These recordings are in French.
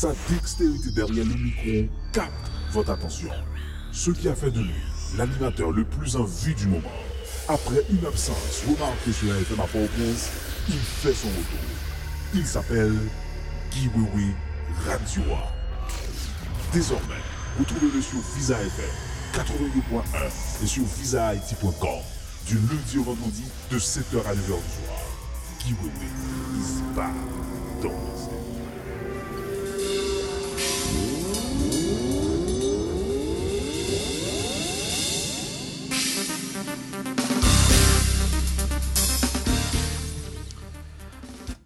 Sa dextérité derrière le micro capte votre attention. Ce qui a fait de lui l'animateur le plus en vue du moment. Après une absence remarquée sur FM à Port-au-Prince, il fait son retour. Il s'appelle Guy Wewe Radio. Désormais, retrouvez-le sur Visa FM 82.1 et sur visahaiti.com du lundi au vendredi de 7h à 9h du soir. Guy Wewe is back. Don't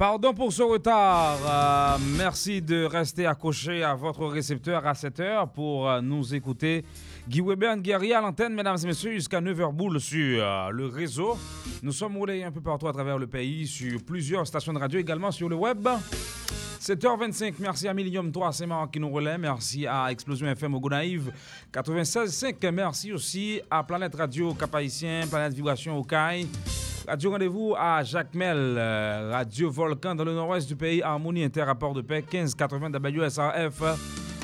Pardon pour ce retard. Euh, merci de rester accroché à votre récepteur à 7 heures pour euh, nous écouter. Guy Weber, Guerrier à l'antenne, mesdames et messieurs, jusqu'à 9h boule sur euh, le réseau. Nous sommes roulés un peu partout à travers le pays, sur plusieurs stations de radio, également sur le web. 7h25, merci à Millium 3 Saint-Marc qui nous relaie, merci à Explosion FM au Gonaïve 96.5, merci aussi à Planète Radio Cap-Haïtien, Planète Vibration CAI, Radio Rendez-vous à Jacmel, euh, Radio Volcan dans le nord-ouest du pays, Harmonie Inter, rapport de paix 1580 WSRF.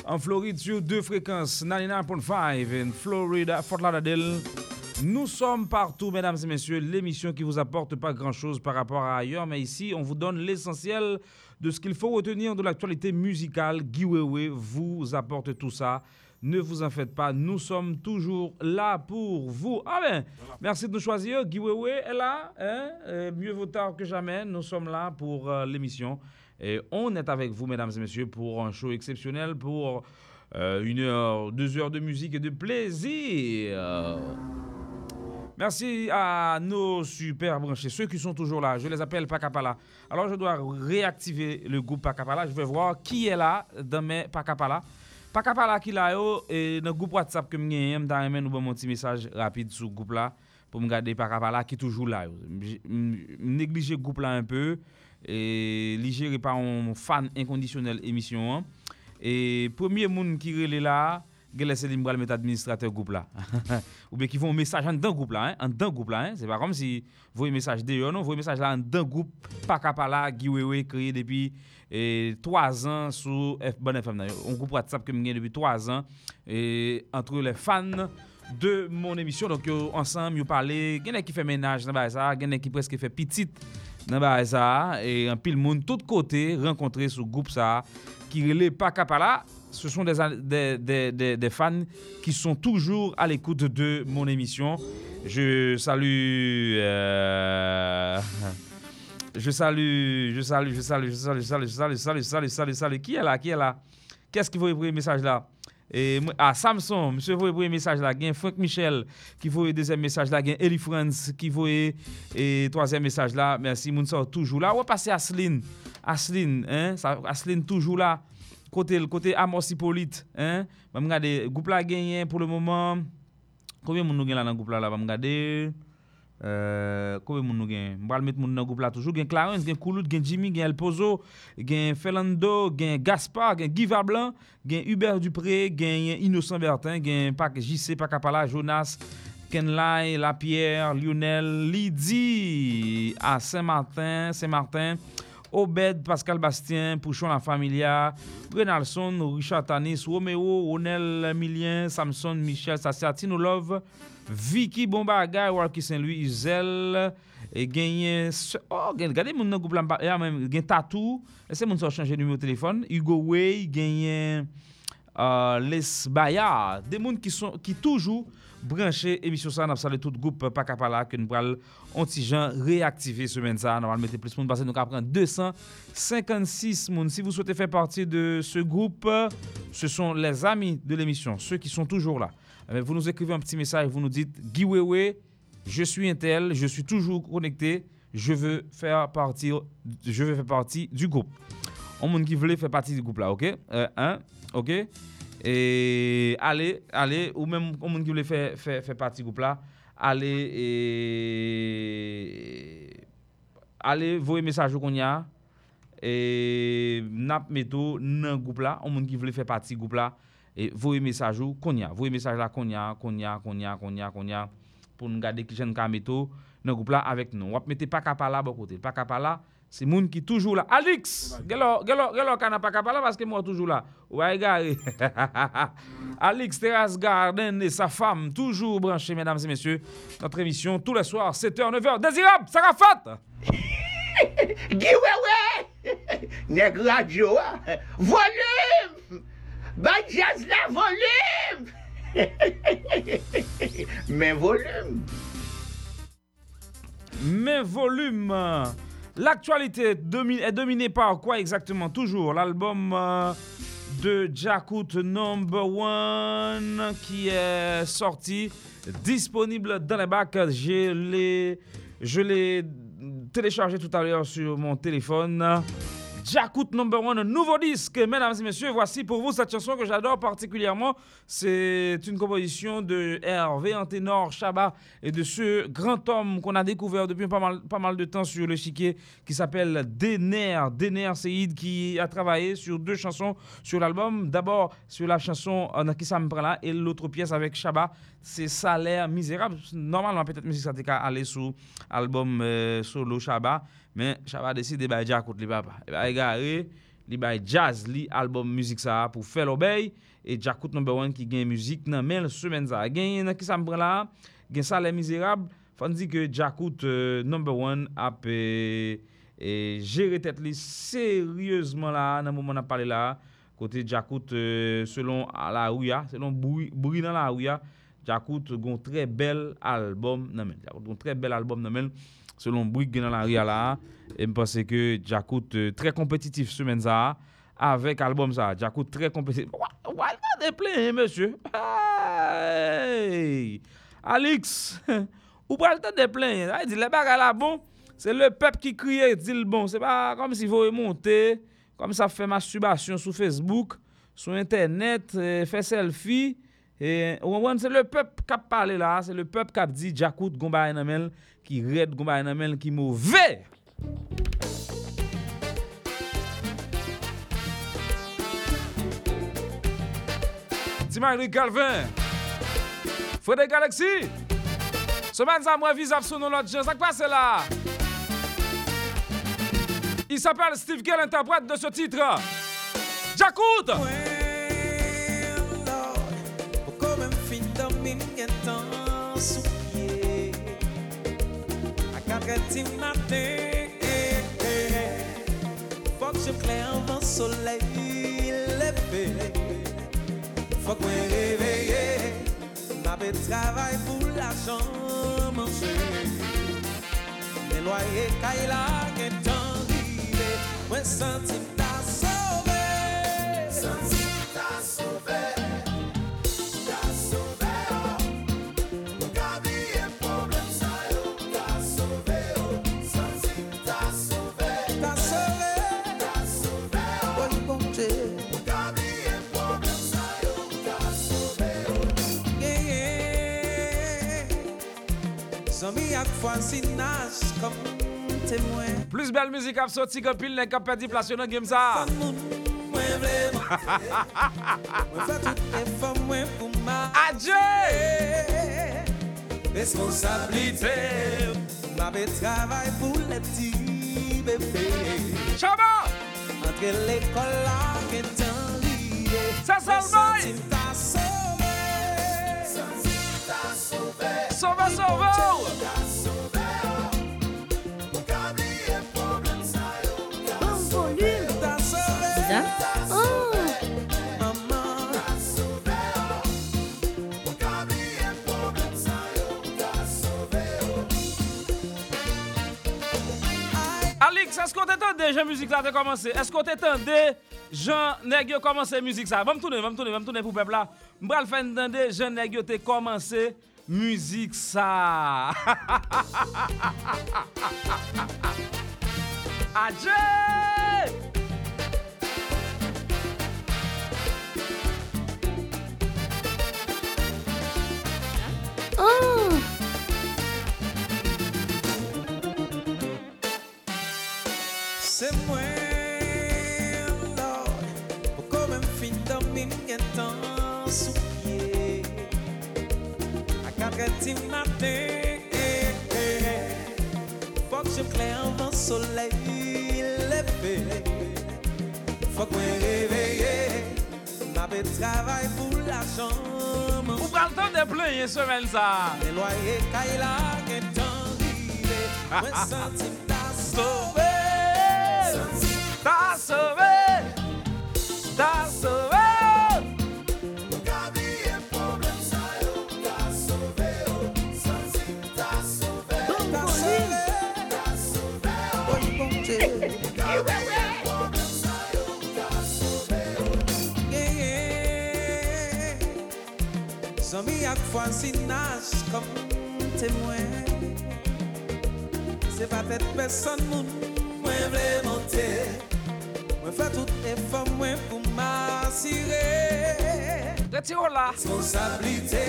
En Floride, sur deux fréquences, 99.5 en Florida, Fort Lauderdale. Nous sommes partout, mesdames et messieurs. L'émission qui vous apporte pas grand-chose par rapport à ailleurs, mais ici, on vous donne l'essentiel de ce qu'il faut retenir de l'actualité musicale. Guy Wewe vous apporte tout ça. Ne vous en faites pas, nous sommes toujours là pour vous. Ah ben, merci de nous choisir. Guy Wewe est là, hein? Euh, mieux vaut tard que jamais. Nous sommes là pour euh, l'émission. Et on est avec vous, mesdames et messieurs, pour un show exceptionnel, pour euh, une heure, deux heures de musique et de plaisir. Merci à nos super branchés, ceux qui sont toujours là. Je les appelle Pakapala. Alors, je dois réactiver le groupe Pakapala. Je vais voir qui est là dans mes Pa ka pala ki la yo, e, nan goup WhatsApp ke mwen yon, mta remen nou bon mwen ti mesaj rapide sou goup la, pou mwen gade pa ka pala ki toujou la yo. Mwen neglije goup la un peu, e, li jere pa fan inkondisyonel emisyon an. Hein. E, premier moun ki rele la, gèlè c'est li mettre administrateur groupe là. Ou bien qui font un message en dedans groupe là, hein, en dedans groupe là, hein. C'est pas comme si vous un message dehors, non, vous un message là en dedans groupe Pakapala Guy Wewe créé depuis et 3 ans sur F là. Un groupe WhatsApp que j'ai depuis 3 ans et entre les fans de mon émission donc yo, ensemble yo parler, gen qui fait ménage dans ça, gen qui presque fait petite dans ça et un pile monde tout côté rencontré sur groupe ça qui relève pas Kapala. Ce sont des, an- des, des, des, des fans qui sont toujours à l'écoute de mon émission. Je salue euh, je salue, je salue, je salue, je salue, je salue, je salue, je salue, je salue, je salue, je salue. Qui est là? Qui est là? Qu'est-ce qui vous envoyer message là? Ah, Samson, monsieur vous envoyer message là. Gen Frank Michel qui vous deuxième message là. Gen Eli France qui vous et troisième message là. Merci, moun sort toujours là. On va passer Asline. Asline, hein? Asline toujours là. Côté, côté Amos Hippolyte, hein? Me regarder. Groupe là gagné pour le moment. Combien moun nou gen là dans groupe là là? Me regarder. Euh, combien moun nou gen? Mbral met moun nan groupe là toujours. Gen Clarence, gen Kouloud, gen Jimmy, gen El Pozo, gen Felando, gen Gaspard, gen Guy Varblanc, gen Hubert Dupré, gen Innocent Bertin, gen Pak JC Pakapala, Jonas, Kenlai, Lapierre, Lionel, Lydie à Saint-Martin, Saint-Martin, Obed, Pascal Bastien, Pouchon La Familia, Renalson, Richard Tanis, Romeo, Ronel Milien, Samson, Michel Sassiati, Love, Vicky Bombaga, Walkie Saint-Louis, Uzel, et gagné. Oh, regardez mon groupe là, il y a même gagné Tatou, c'est mon qui changé de numéro de téléphone, Hugo Way, gagné euh, Les Bayard, des gens qui sont qui toujours branchés émission ça, on a tout groupe Pakapala que nous anti-gens réactiver semaine ça, normalement mettez plus moun, parce que nous prendre 256 moun. Si vous souhaitez faire partie de ce groupe, ce sont les amis de l'émission, ceux qui sont toujours là. Eh Vous nous écrivez un petit message, vous nous dites Guy Wewe, je suis un tel, je suis toujours connecté, je veux faire partie, je veux faire partie du groupe. On monde qui voulait faire partie du groupe là, ok? Euh? Ok? Et allez, allez, ou même on monde qui voulait faire, faire, faire partie du groupe là, ale e, ale voye mesaj yo kon ya e nap meto nan goup la, an moun ki vle fè pati goup la, e voye mesaj yo kon ya, voye mesaj la kon ya, kon ya, kon ya, kon ya, kon ya, pou nou gade ki jen ka meto nan goup la avèk nou. Wap mette pa kapala bo kote, pa kapala, C'est moun qui toujours là. Alix, gelo, gelo, gelo, kana pas là parce que moi toujours là. Ouais, gare. Alix Terrace Garden et sa femme toujours branchés, mesdames et messieurs. Notre émission tous les soirs, 7h, 9h. Désirable, Sarafat! Ouais! Nèg radio, hein? volume! Jazz la volume! Mais volume! Mais volume! L'actualité est dominée par quoi exactement? Toujours l'album euh, de Jakut Number One qui est sorti, disponible dans les bacs. Je l'ai téléchargé tout à l'heure sur mon téléphone. Jakut Number One, un nouveau disque. Mesdames et messieurs, voici pour vous cette chanson que j'adore particulièrement. C'est une composition de Hervé en ténor, Chabat et de ce grand homme qu'on a découvert depuis pas mal, de temps sur le chiquier qui s'appelle Dener. Dener Seyd qui a travaillé sur deux chansons sur l'album. D'abord sur la chanson euh, Qui ça me prend là et l'autre pièce avec Chabat, c'est Salaire Misérable. Normalement, peut-être musique ça aller sur album euh, solo Chabat. Men, Chaba deside bay Jakout li papa. Eh e bay gare, li bay jazz li, album müzik sa pou fel obey, e Jakout number one ki gen müzik nan men semen za. Gen yon ki sa mpren la, gen sa le mizerab, fan di ke Jakout euh, number one ap e, e jere tet li seryouzman la nan mouman ap pale la, kote Jakout euh, selon la ouya, selon boui, nan la ouya, Jakout gon tre bel album nan men. Jakout gon tre bel album nan men. Selon Bouygues dans la ria là et me pense que Jakut euh, très compétitif semaine ça avec album ça. Jakut très compétitif. Ouais des plein monsieur. Hey! Alix ou pas le temps de plein il dit les bagarres là bon c'est le peuple qui crie dit le bon. C'est pas comme s'il faut monter comme ça fait masturbation sur Facebook sur internet euh, fait selfie. Et c'est le peuple qui a parlé là, c'est le peuple qui a dit Jakut Gomba Enamel qui red Gomba Enamel qui mauvais. Timari Calvin, Frédéric Alexis, semaine ça moi visable sur nos autres gens, ça passe là. Il s'appelle Steve Gell, interprète de ce titre. Jakut! mingen si matin. Faut que je claire avant soleil levé. Faut que je réveille. Ma travail pour l'argent manger. Les loyers, quand il a qu'un temps Moi, senti Plus belle musique ap sorti que pile nek ap perdi place dans game ça. Adieu. Responsabilité, ma be travail pour les petits bébés. Chaba, Entre l'école là et dans l'idée. ça salvaille. Sentim ta sauvé. Sentim ta sauvé. Sauve, sauve. Est-ce qu'on t'entendait, Jean musique là de commencer? Est-ce qu'on t'entendait, Jean nèg yo commencé musique ça? Va me tourner, va me tourner, va me tourner pour peuple là. M'bral faire entendre Jean nèg yo te commencé musique ça. Adieu! oh, C'est moi, Lord, pour comme un fin dormir temps sous pied. À quatre matin, faut que je claire avant soleil sauver. Faut que moi réveiller. Ma bête travaille pour l'argent. Ou pral tan de plenye semen sa. Les loyers Kaila qui t'en rivé. Moi senti ta sauvé. Somi ak fwansinas kom temwen. Se patet peson moun mwen vle monte. Mwen fwa tout e fwa mwen pou masire. Reti ou la? Sponsablite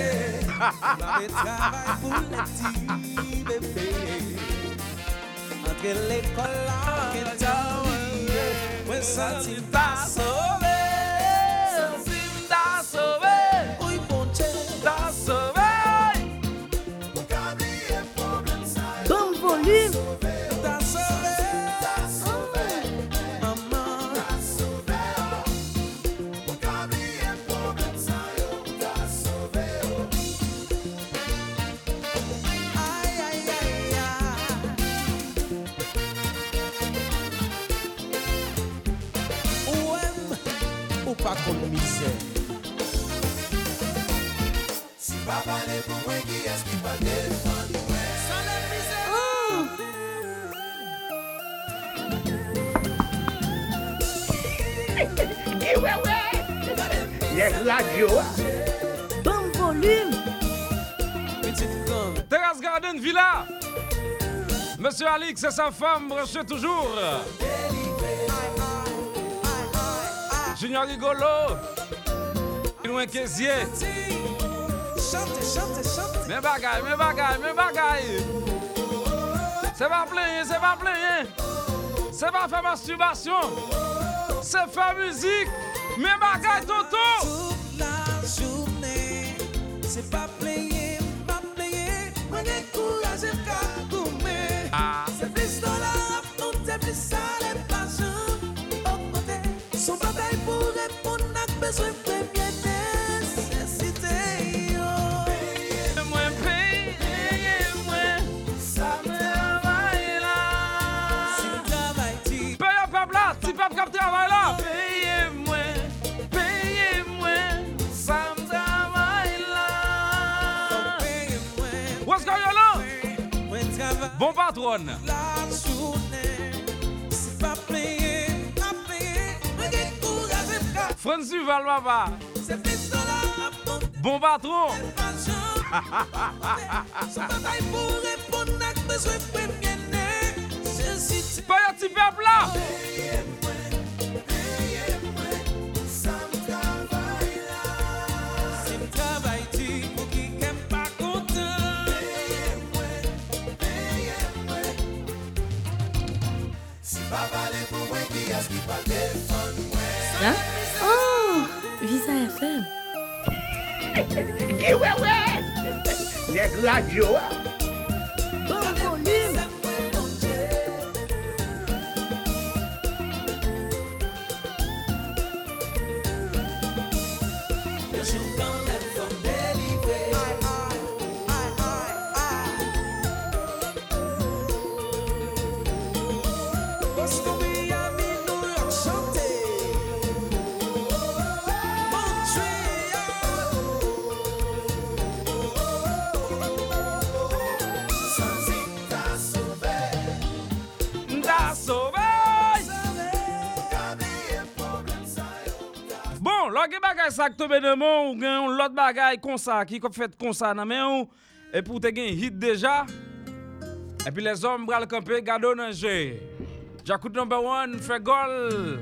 Mwen travay pou leti bebe Anke l'ekol la Mwen sati pason A. Bon volume. Petite gomme. Terrace Garden Villa. Monsieur Alix et sa femme branchés toujours. Junior Rigolo. Loin Kézier. Chantez, chantez, chantez. Mais bagaille, mais bagaille, mais bagaille. C'est pas plein, c'est pas plein. C'est pas faire masturbation. C'est faire musique. Mais bagaille, Toto. Travaille. Bon patron. La journée, c'est pas payé, pas courage, papa. C'est. Bon patron. Son bataille pour répondre à besoin premier nécessité. Paye un petit peuple là. Ha? Oh, Visa FM. E wewe, nek radyo a. sa k tobe de moun, ou gen bagay kon sa, ki kop fet kon sa nan men ou, e pou te gen hit deja, e pi les om bral kampe gado nan je. Jakout number one, fe gol.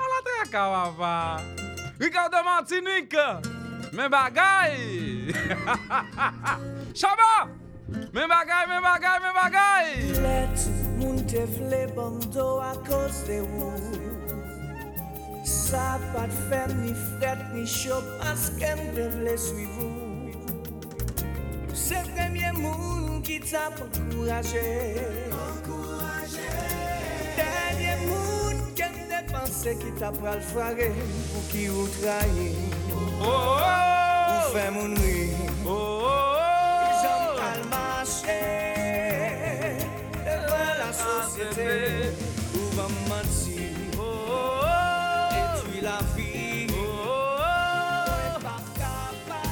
Ala te akawava. Ricardo Martinique, men bagay. Chaba! Men bagay, men bagay, men bagay. moun te vle bando a koz de ou Sa pat fèm ni fred ni chop Asken te vle suivou Se premye moun ki ta pankouraje Derye moun ken te panse ki ta pral fware Ou ki ou traye oh, oh, oh. Ou fè moun ri. Jom al mache sosyete Ou va mati Et puis la vie.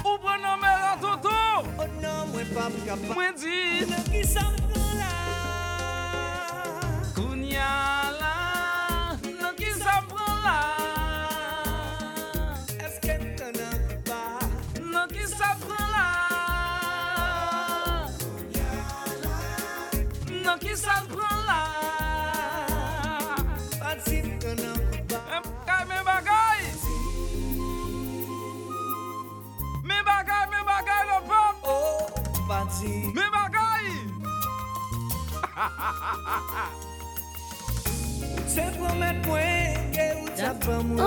Ou pou nan mè la toto? Ou nan mwen pap kapap Mwen di Mwen ki sa mwen la Kounya la pas si. Men bagay promettre moi que ou Oh.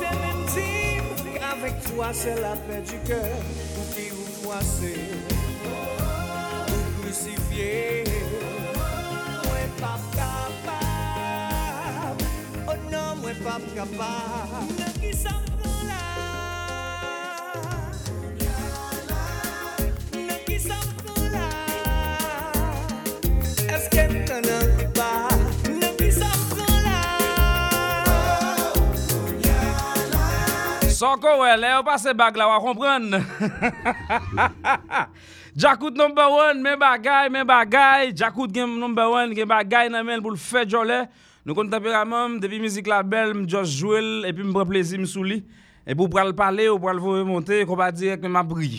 Même team Avec toi c'est la paix du cœur. Ou qui ou froissé Ou pas capable. Oh Ne qui s'en prend Sanko wè, lè ou pase bag la wè kompren. Jakout number one, men bagay, men bagay. Jakout gen number one, gen bagay nan men pou l fè jolè. Nou kon temperamam, depi mizik la bel, m jos jwel, epi m bre plezi m sou li. E pou pral pale ou pral vore remonte, kon pa direk men ma bri.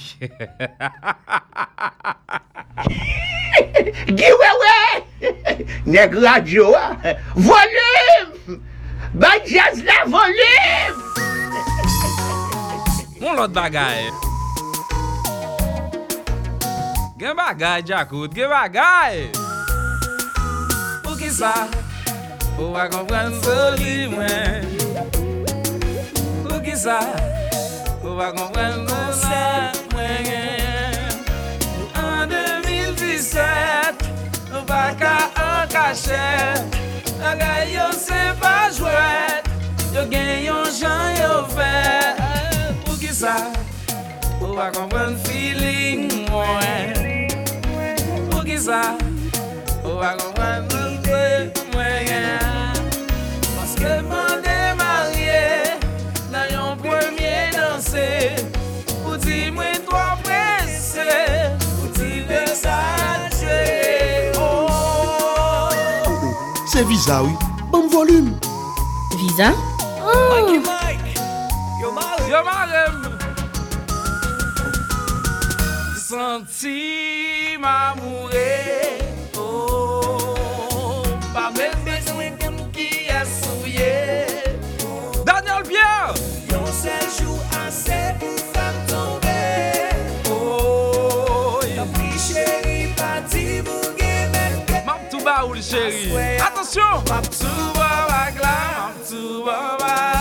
Giwe we, radio radyo, Volume! ba jazz la volume! Mon lot bagay. Gen bagay, Jakout, gen bagay. Pou ki sa, pou pa kompren soli mwen. Pou ki sa, pou pa kompren konsen mwen gen. An 2017, nou pa ka an kachet. Agay yo se pa jwet, yo gen yon jan yo fet. sa Ou pa kompren feeling mwen Ou ki sa Ou pa kompren loutwe mwen gen Paske mwen demarye Nan yon premye danse Ou di mwen to prese Ou di ve sa chwe oh. Se viza ou, bon volume Viza? Oh! Yo mare! Yo mare! senti m'amourer Oh, pas même besoin de qui a souillé. Daniel Pierre. Yon seul jour assez pour faire tomber. Oh, yon pris chéri, pas dit bougé, mais Mam tout bas ou le chéri? Attention. Mam tout bas, mam tout bas,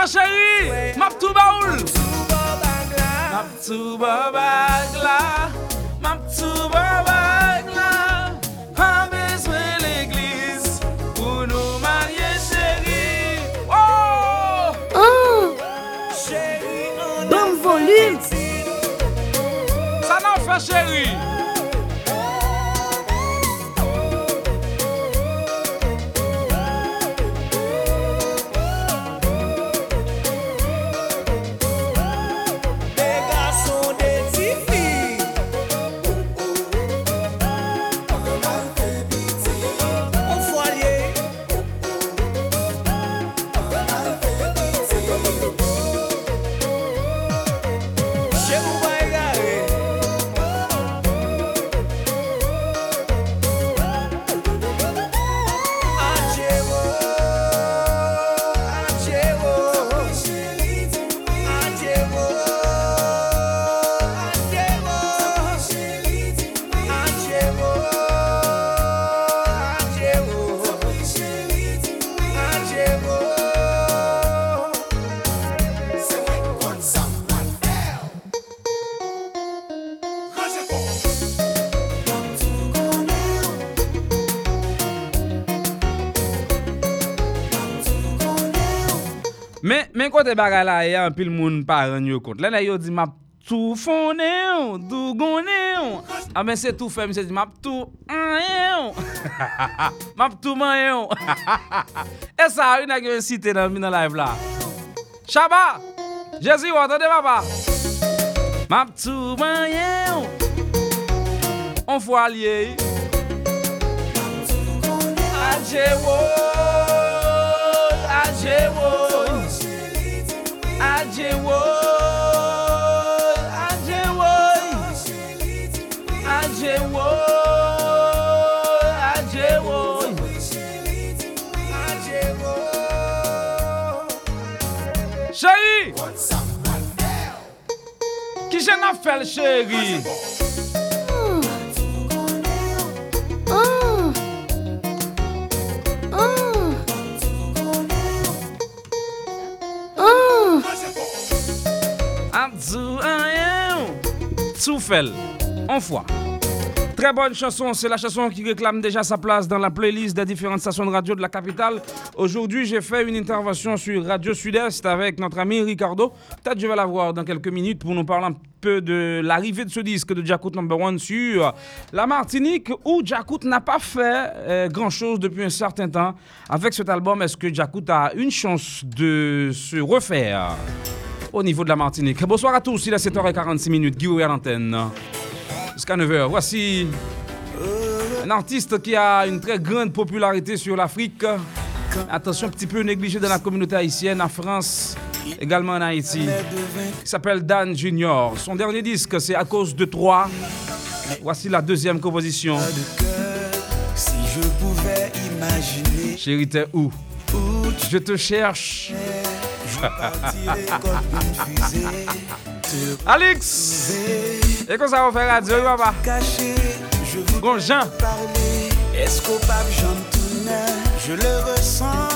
Nan fè lò fwa chéri Map tou baoul. Map tou ba bag la Map tou ba bag la Pa bezwen l'eglise Pou nou marye chéri Oh! Oh, Chéri, on bon volume. Sa nan fè chéri Men kote bagay la e an, pil moun paran yo kont. Lè la yo di map tou fone yo, tou gone yo. A ah, men se tou fe, mi se di map tou an yo. map tou man yo. e sa, yon a gen site nan mi nan live la. Chaba, Jezi wote de papa. Map tou man yo. On fwa liye. Aje wot. Adje woy, adje woy, adje woy, adje woy, adje woy. Cheyi, ki jen a fel cheri? Soufel, en fois. Très bonne chanson, c'est la chanson qui réclame déjà sa place dans la playlist des différentes stations de radio de la capitale. Aujourd'hui, j'ai fait une intervention sur Radio Sud-Est avec notre ami Ricardo. Peut-être je vais la voir dans quelques minutes pour nous parler un peu de l'arrivée de ce disque de Jacout Number One sur la Martinique où Jacout n'a pas fait euh, grand-chose depuis un certain temps. Avec cet album, est-ce que Jacout a une chance de se refaire? Au niveau de la Martinique. Bonsoir à tous, il est 7h46 minutes, Guy à l'antenne. Jusqu'à 9h, voici un artiste qui a une très grande popularité sur l'Afrique. Attention, un petit peu négligé dans la communauté haïtienne, en France, également en Haïti. Il s'appelle Dan Junior. Son dernier disque, c'est À cause de toi. Voici la deuxième composition. de cœur. Si je pouvais imaginer Chérie, t'es où? où Je te cherche. Alex Et faire radio, papa? Caché, je voudrais Bon, Jean. parler. Est-ce qu'au pape Jean Tounet, je le ressens?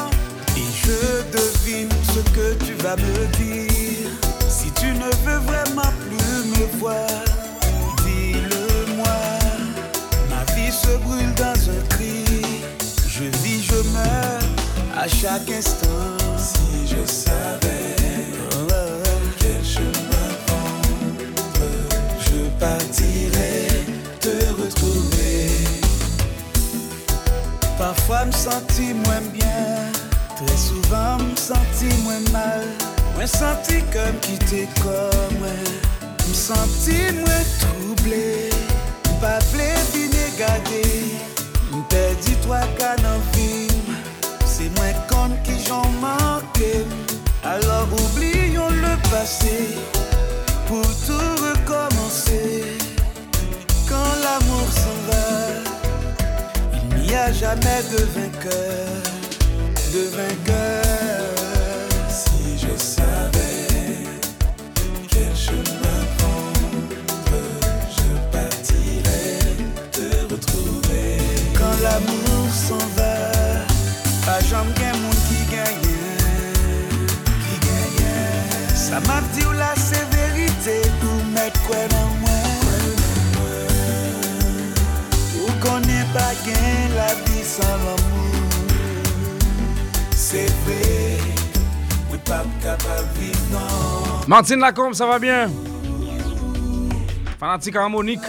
Et je devine ce que tu vas me dire. Si tu ne veux vraiment plus me voir, à chaque instant. Si je savais quel chemin prendre, je partirais te retrouver. Parfois me senti moins bien, très souvent me senti moins mal. Moi senti comme quitter comme me senti moins troublé. Pas vine garder, pour tout recommencer. Quand l'amour s'en va, il n'y a jamais de vainqueur, de vainqueur. La. Martine Lacombe, ça va bien? Fanatique harmonique.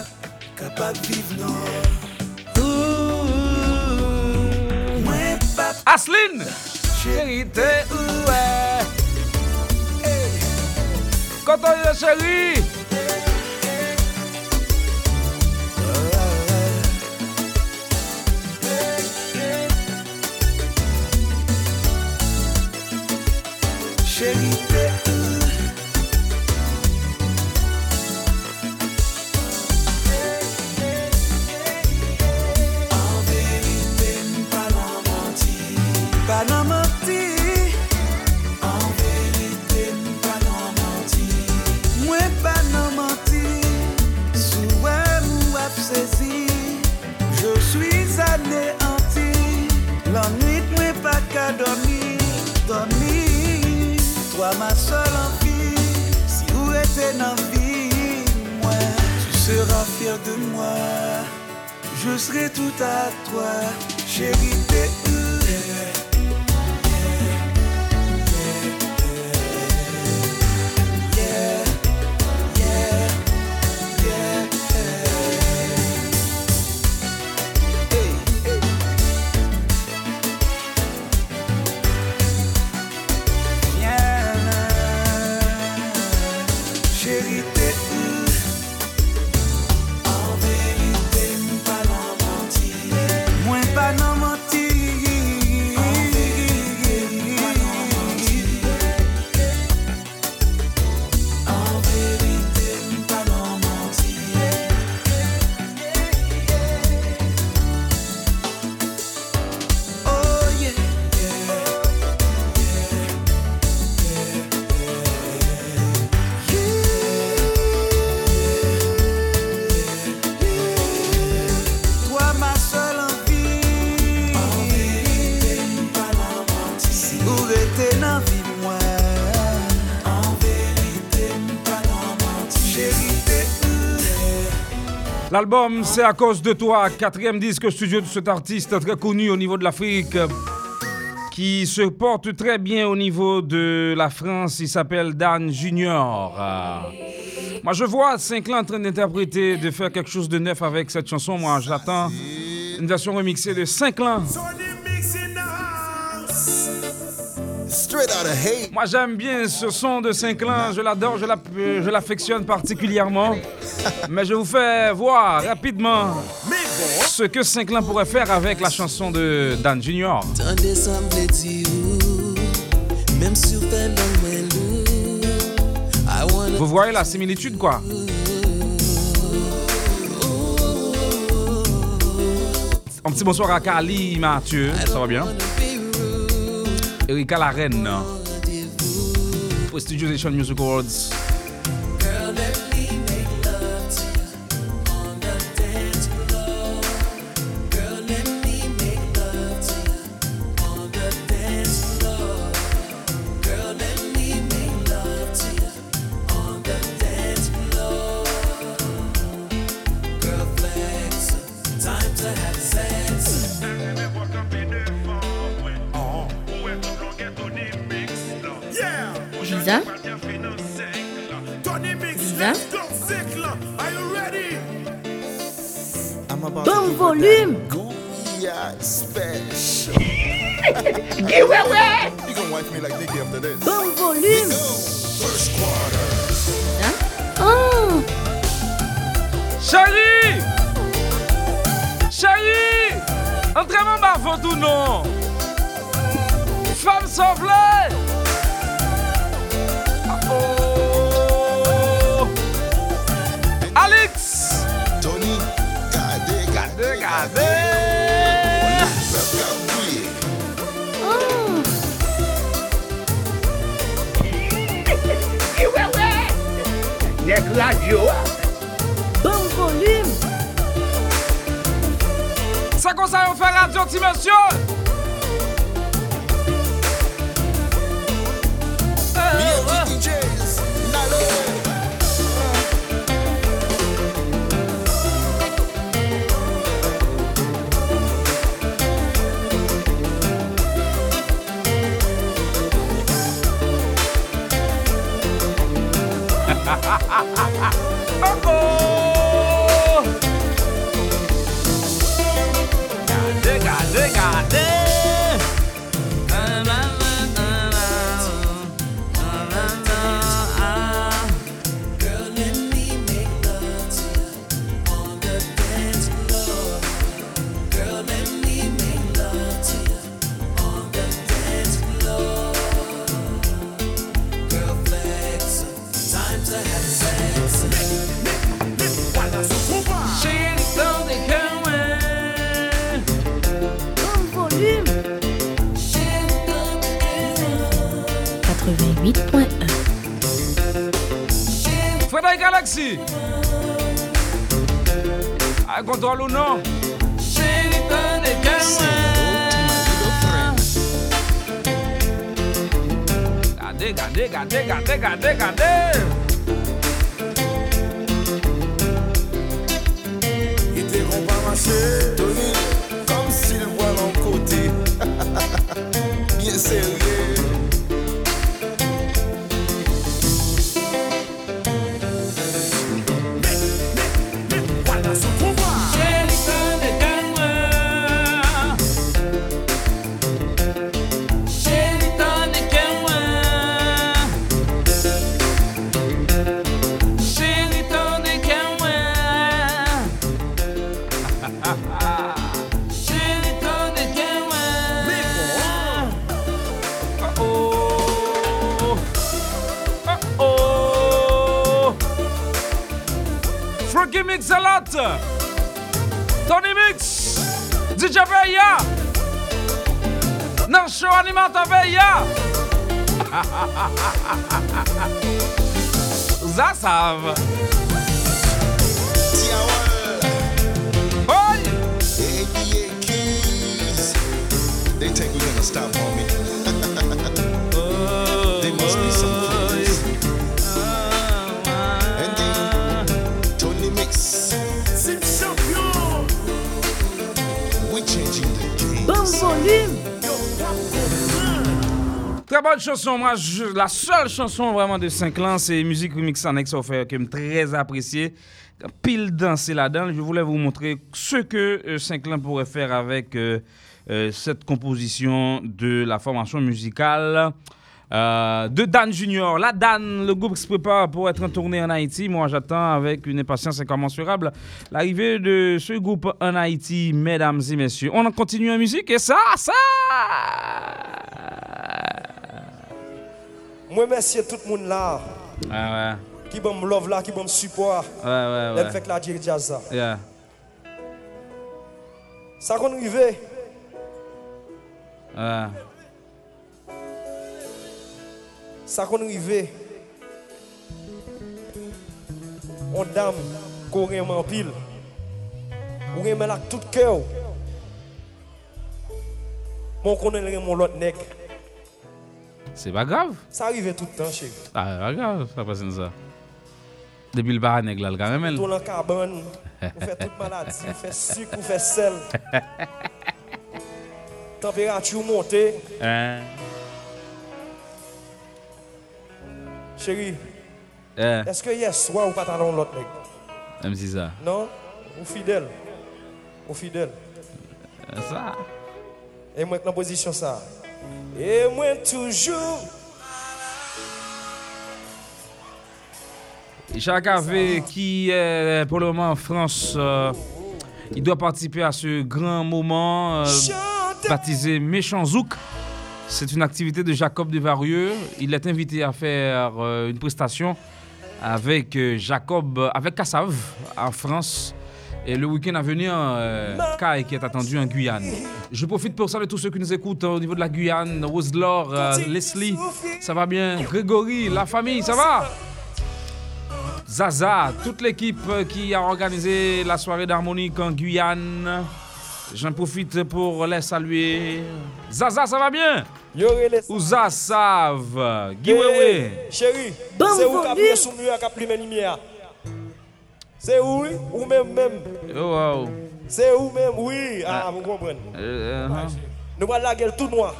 Où ouais? Quand on Chérie, L'album C'est à cause de toi, quatrième disque studio de cet artiste très connu au niveau de l'Afrique, qui se porte très bien au niveau de la France. Il s'appelle Dan Junior. Moi, je vois Sinclair en train d'interpréter, de faire quelque chose de neuf avec cette chanson. Moi, j'attends une version remixée de Sinclair. Moi, j'aime bien ce son de Sinclair. Je l'adore, je l'affectionne particulièrement. Mais je vous fais voir rapidement ce que Sinclair pourrait faire avec la chanson de Dan Junior. Vous voyez la similitude quoi. Un petit bonsoir à Kali Mathieu, ça va bien? Erika Larène hein? Prestigious Music Awards. Je- la seule chanson vraiment de Saint-Clan, c'est Musique Remix Annex offert, que j'aime très apprécié. Pile dansé là-dedans. Je voulais vous montrer ce que euh, Saint-Clan pourrait faire avec euh, euh, cette composition de la formation musicale de Dan Junior. Là, Dan, le groupe se prépare pour être en tournée en Haïti. Moi, j'attends avec une impatience incommensurable l'arrivée de ce groupe en Haïti, mesdames et messieurs. On en continue en musique et ça, ça... Moi, merci à tout le monde là, Ah qui me love là, qui me support. ouais, ouais, ouais, fait la Jazz ça. Yeah. Ça qu'on arrive, ça qu'on arrive. On dame, qu'on aime en pile. Ou aime là tout cœur. Mon connaît mon l'autre nègre. C'est pas grave. Ça arrive tout le temps, chérie. Ah, c'est pas grave, ça passe comme ça. Depuis le baranègue là, le caramel. Tout en carbone, on fait toute maladie, on fait sucre, on fait sel. Température montée. Hein? Chérie, Eh, est-ce que hier soir ou pas t'as l'autre nègre? même si ça. Non? Ou fidèle? Ou fidèle? Ça. Et moi, dans position ça. Et moi, toujours. Jacques Hervé, qui est pour le moment en France, euh, il doit participer à ce grand moment euh, baptisé Méchant Zouk. C'est une activité de Jacob Desvarieux. Il est invité à faire euh, une prestation avec Jacob, avec Cassav en France. Et le week-end à venir, euh, Kai qui est attendu en Guyane. Je profite pour saluer tous ceux qui nous écoutent au niveau de la Guyane, Rose-Laure, euh, Leslie, ça va bien, Grégory, la famille, ça va? Zaza, toute l'équipe euh, qui a organisé la soirée d'harmonique en Guyane. J'en profite pour les saluer. Zaza, ça va bien? Yoré les. Ouza Save, Guy Wewe. Chérie, c'est où qui a volume. pris sous mur, qui a pris mes lumières? C'est où, oui? Ou même, même? Oh, wow. C'est où même? Oui. Ah, vous comprenez. Euh, uh-huh. Nous allons la gueule tout noir.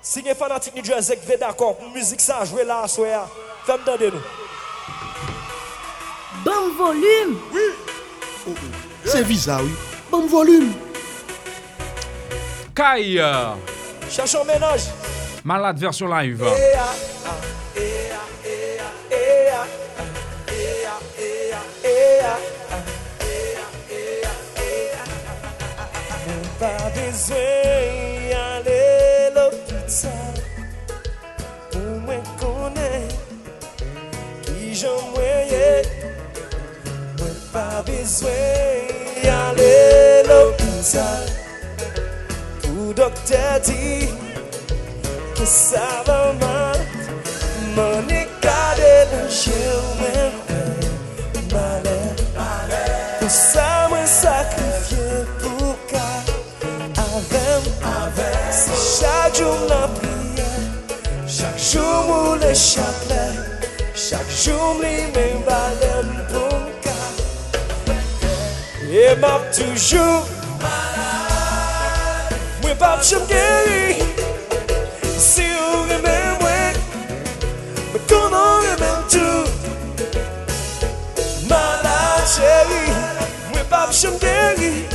Si les fanatiques New Jersey qui veulent d'accord pour musique ça, jouer là, soya, faites-moi entendre nous. Bon volume. C'est visa, oui. Bon volume. Kai, euh, Cherchons ménage. malade version live. Eh, ah, ah, eh, ah, eh, Mwen pa bezwen ale l'opital Pou mwen konen ki jan mwen ye. Mwen pa bezwen ale l'opital Pou dokte di ki sa va man Mwen e kade nan chè ou men sa mwen sakrifye pou ka avem. Se chak joun la priye Chak joun mou le chakle Chak joun li men valem pou ka E map toujou Mwen pap chom geri Si ou reme De guéri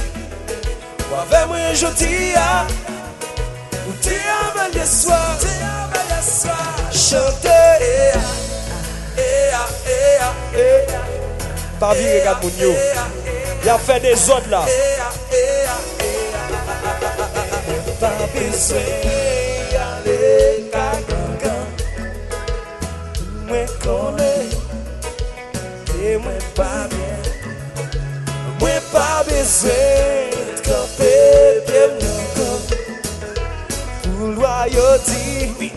Ou avec moi je dis à Ou eh, ah, eh, ah, eh, ah. Pas vie regarde mon yo. Il a fait des autres là. Pas besoin d'aller caca. Moi connais et moi pas bien. pa bezwen Kampè bem nan kamp Pou lwa yo di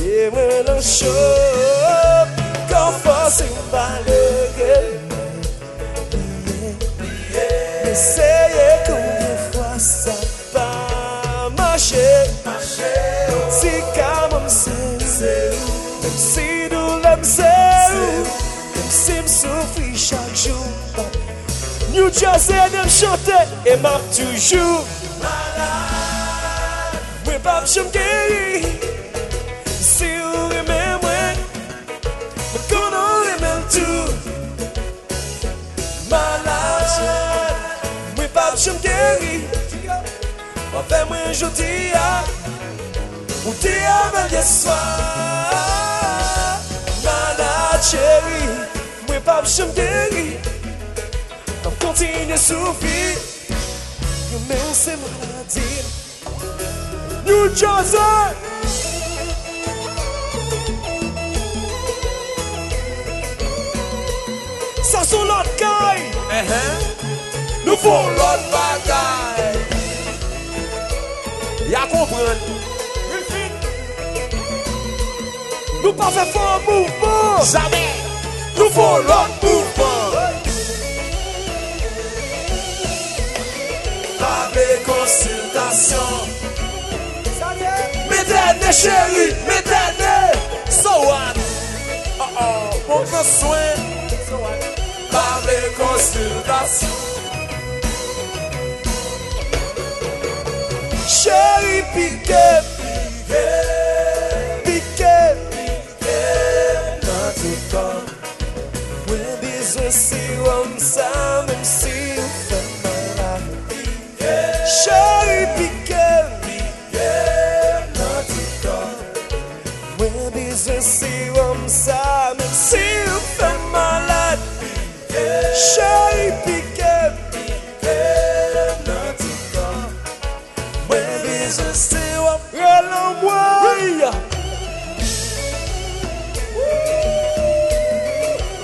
E mwen an chop Kan fose mbale gen Meseye konye fwa sa pa mache. Si ka mse ou. Msi nou le mse ou Msi msoufri chak joun New Jersey and chantait et marque toujours. Malade. Oui, pas je me guéris. Si vous aimez mais qu'on en aime tout. Malade. Oui, pas je me guéris. On fait moins aujourd'hui. Ou t'es à. Malade, pas je. ti ne soufi. Yo men se maladi New Jersey Sa sou lot kay. Nou pou lot bagay. Ya kompren. Nou pa fe fon mouvman Jamais Nou pou lot mouvman pale konsultasyon. Medene chéri, medene So what? Oh oh, moun mwen swen So what? Pale konsultasyon. Chéri pike, pike Pike, pike Nan te kon Mwen bizwen si wam sam Chey pikem, pikem nan ti kan Mwen bezon se wap relan mwen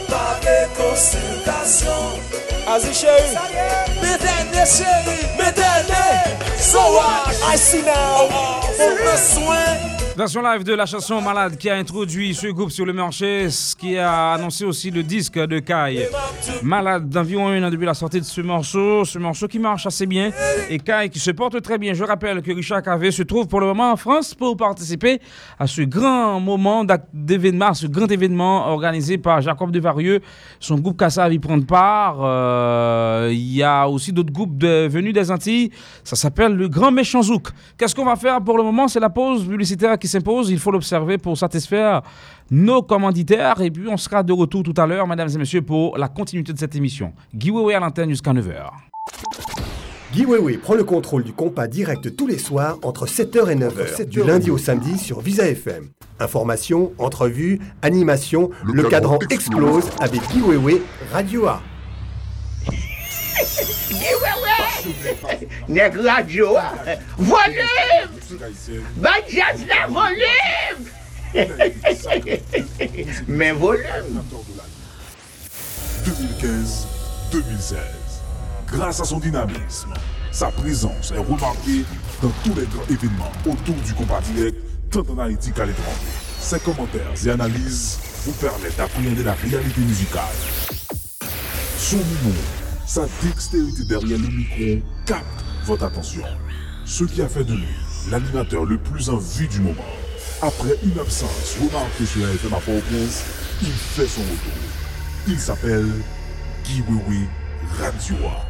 Pake konsultasyon Azi chey Medene chey, medene So what? I see now. Mwen mwen swen Version live de la chanson Malade qui a introduit ce groupe sur le marché, ce qui a annoncé aussi le disque de Kai. Malade d'environ un an depuis la sortie de ce morceau, ce morceau qui marche assez bien et Kai qui se porte très bien. Je rappelle que Richard Cavé se trouve pour le moment en France pour participer à ce grand moment d'événement, ce grand événement organisé par Jacob Devarieux. Son groupe Kassa va y prendre part. Euh, Il y a aussi d'autres groupes venus des Antilles. Ça s'appelle le Grand Méchant Zouk. Qu'est-ce qu'on va faire pour le moment? C'est la pause publicitaire qui s'impose. Il faut l'observer pour satisfaire nos commanditaires. Et puis, on sera de retour tout à l'heure, mesdames et messieurs, pour la continuité de cette émission. Guy Wewe à l'antenne jusqu'à 9h. Guy Weiwei prend le contrôle du compas direct tous les soirs entre 7h et 9h, du lundi au samedi sur Visa FM. Information, entrevues, animation, le, cadran explose avec Guy Weiwei, Radio A. Nèg radio, ah. volume! Ba jazz la volume! Mais volume! 2015-2016. Grâce à son dynamisme, sa présence est remarquée dans tous les grands événements autour du combat direct, tant en Haïti qu'à l'étranger. Ses commentaires et analyses vous permettent d'appréhender la réalité musicale. Son humour, sa dextérité derrière le micro capte votre attention. Ce qui a fait de lui l'animateur le plus en vue du moment. Après une absence remarquée sur la FM à Port-au-Prince, il fait son retour. Il s'appelle Guy Wewe Radioa.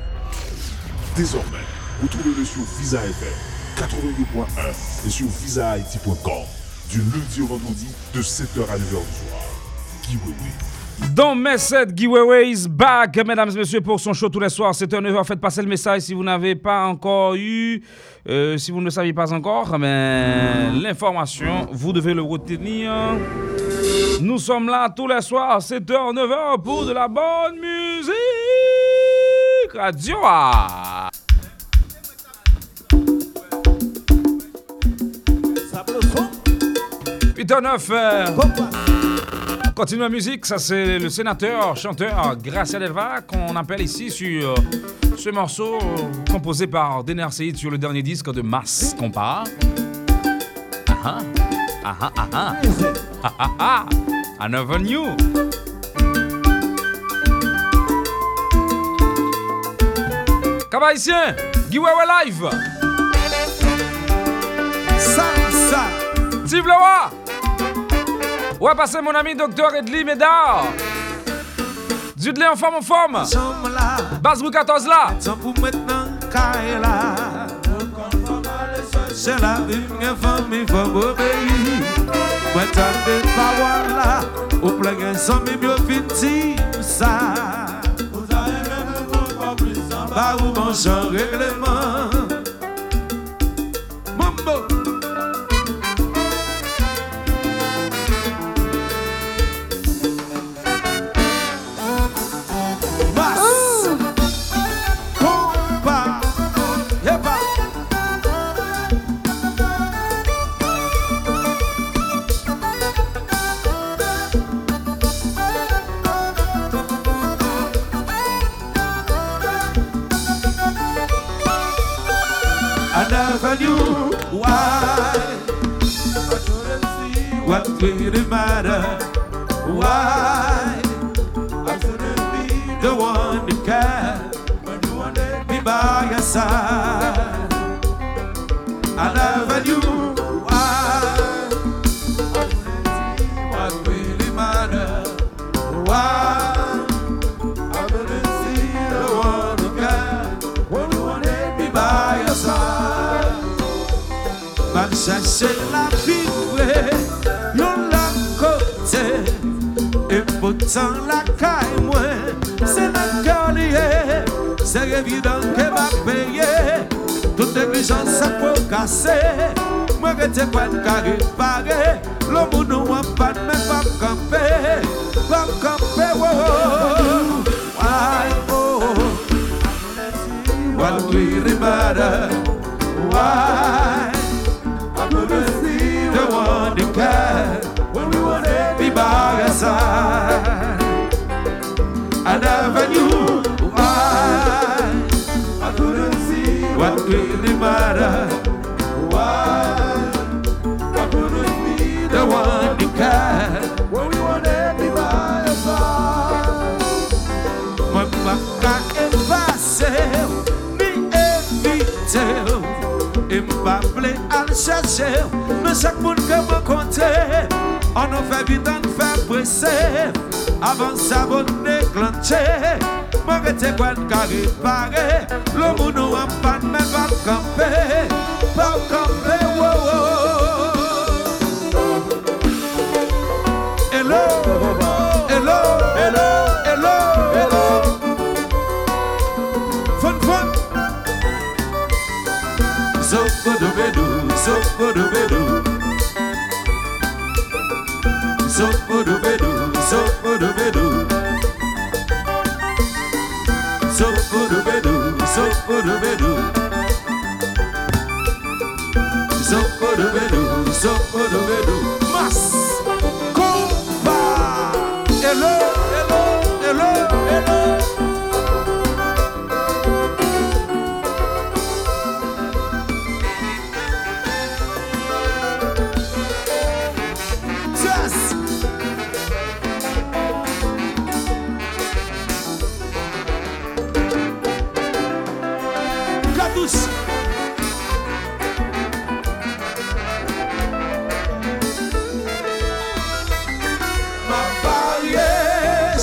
Désormais, retrouvez-le sur Visa FM 82.1 et sur visahaiti.com du lundi au vendredi de 7h à 9h du soir. Guy Wewe. Dans mes 7, Guy Wewe is back, mesdames et messieurs, pour son show tous les soirs. 7h, 9h, faites passer le message si vous n'avez pas encore eu, euh, si vous ne le saviez pas encore, mais l'information, vous devez le retenir. Nous sommes là tous les soirs, 7h, 9h, pour de la bonne musique. Radio A. Peter 9. Continue la musique, ça c'est le sénateur, chanteur Gracia Delva qu'on appelle ici sur euh, ce morceau composé par Dener Seid sur le dernier disque de Mass Compa. Ah ah, ah ah ah ah, ah ah ah, knew. Cabaïsien, Guy Wewe Live, Steve Leroy. Ouais, passez mon ami docteur Edli Médard. Dudley en forme en forme. Basrou 14 là. C'est la vie, obéir. Moi, t'as des paroles au plein ça. ou règlement.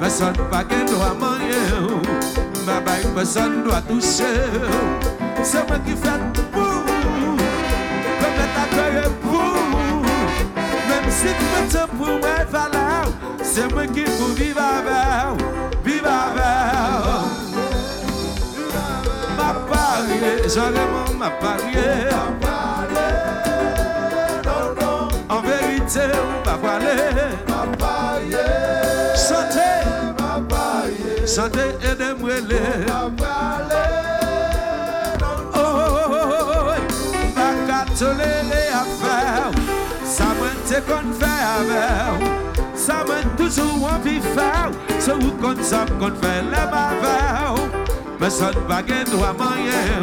Peson pa gen do a manye ou Mbabay peson do a touche ou Se mwen ki fèt pou Kome ta koye pou Mem si ki mwen te pou mwen fala ou Se mwen ki pou viva vè ou Viva vè ou Ma parye, jore mwen ma parye Ma parye, non non En verite ou pa wale Ma parye Sante edem wele Baka tolele afer Sa mwen te kon fe aver Sa mwen toujou anvi fer Se ou kon sa kon fe lem aver Mwen son bagen do a manye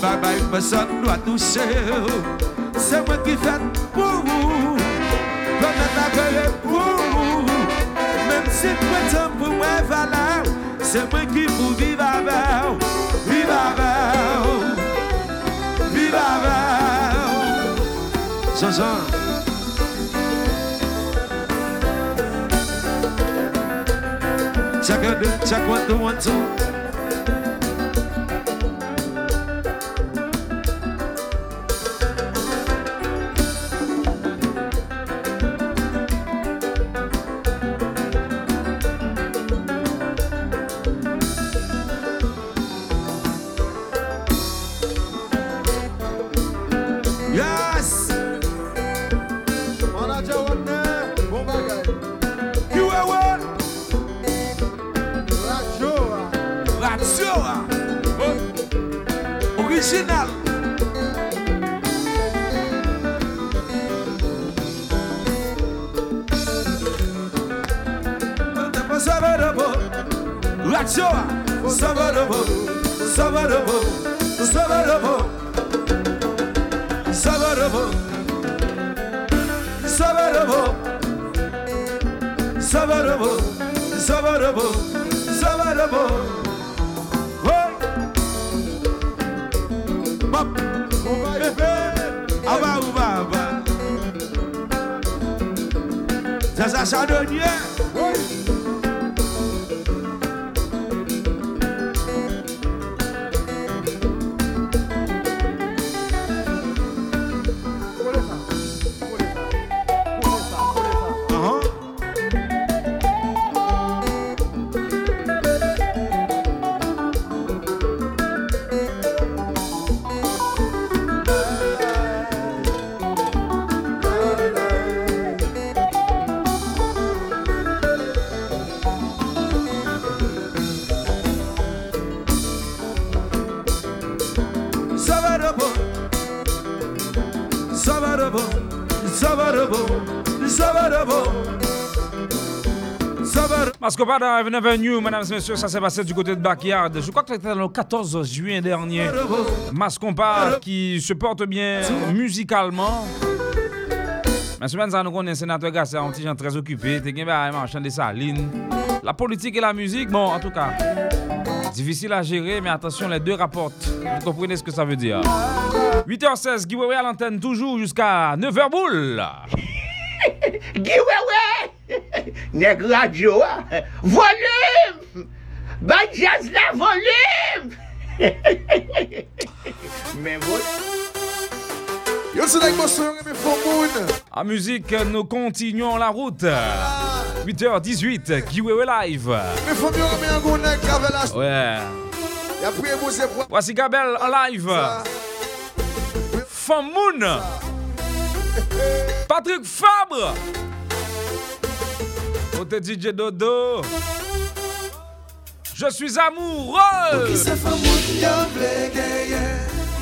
Babay mwen son do a touche Se mwen ki fet pou ou Kon men akele pou ou si pwetan pou mwen valaw Se mwen ki pou viva vaw Viva vaw Viva vaw Zanzan Chaka do, chaka one, two, one, two Sabadabo. Mascopa dans Avenue mesdames et messieurs, ça s'est passé du côté de Backyard. Je crois que c'était le 14 juin dernier. Mascompa qui se porte bien musicalement. Mais semaine, ça nous connaît, sénateur un très occupé. T'es bien marchand des salines. La politique et la musique, bon, en tout cas, difficile à gérer, mais attention, les deux rapportent. Vous comprenez ce que ça veut dire. 8h16, Guy Wewe à l'antenne, toujours jusqu'à 9h boule. Nèk radyo a, ah, volim! Bay jaz la volim! Men! En musique, nous continuons la route. 8h18, Kiwewe Live. Ouais. Voici Gabel en live. Famoun. Patrick Fabre. côté DJ Dodo. Je suis amoureux.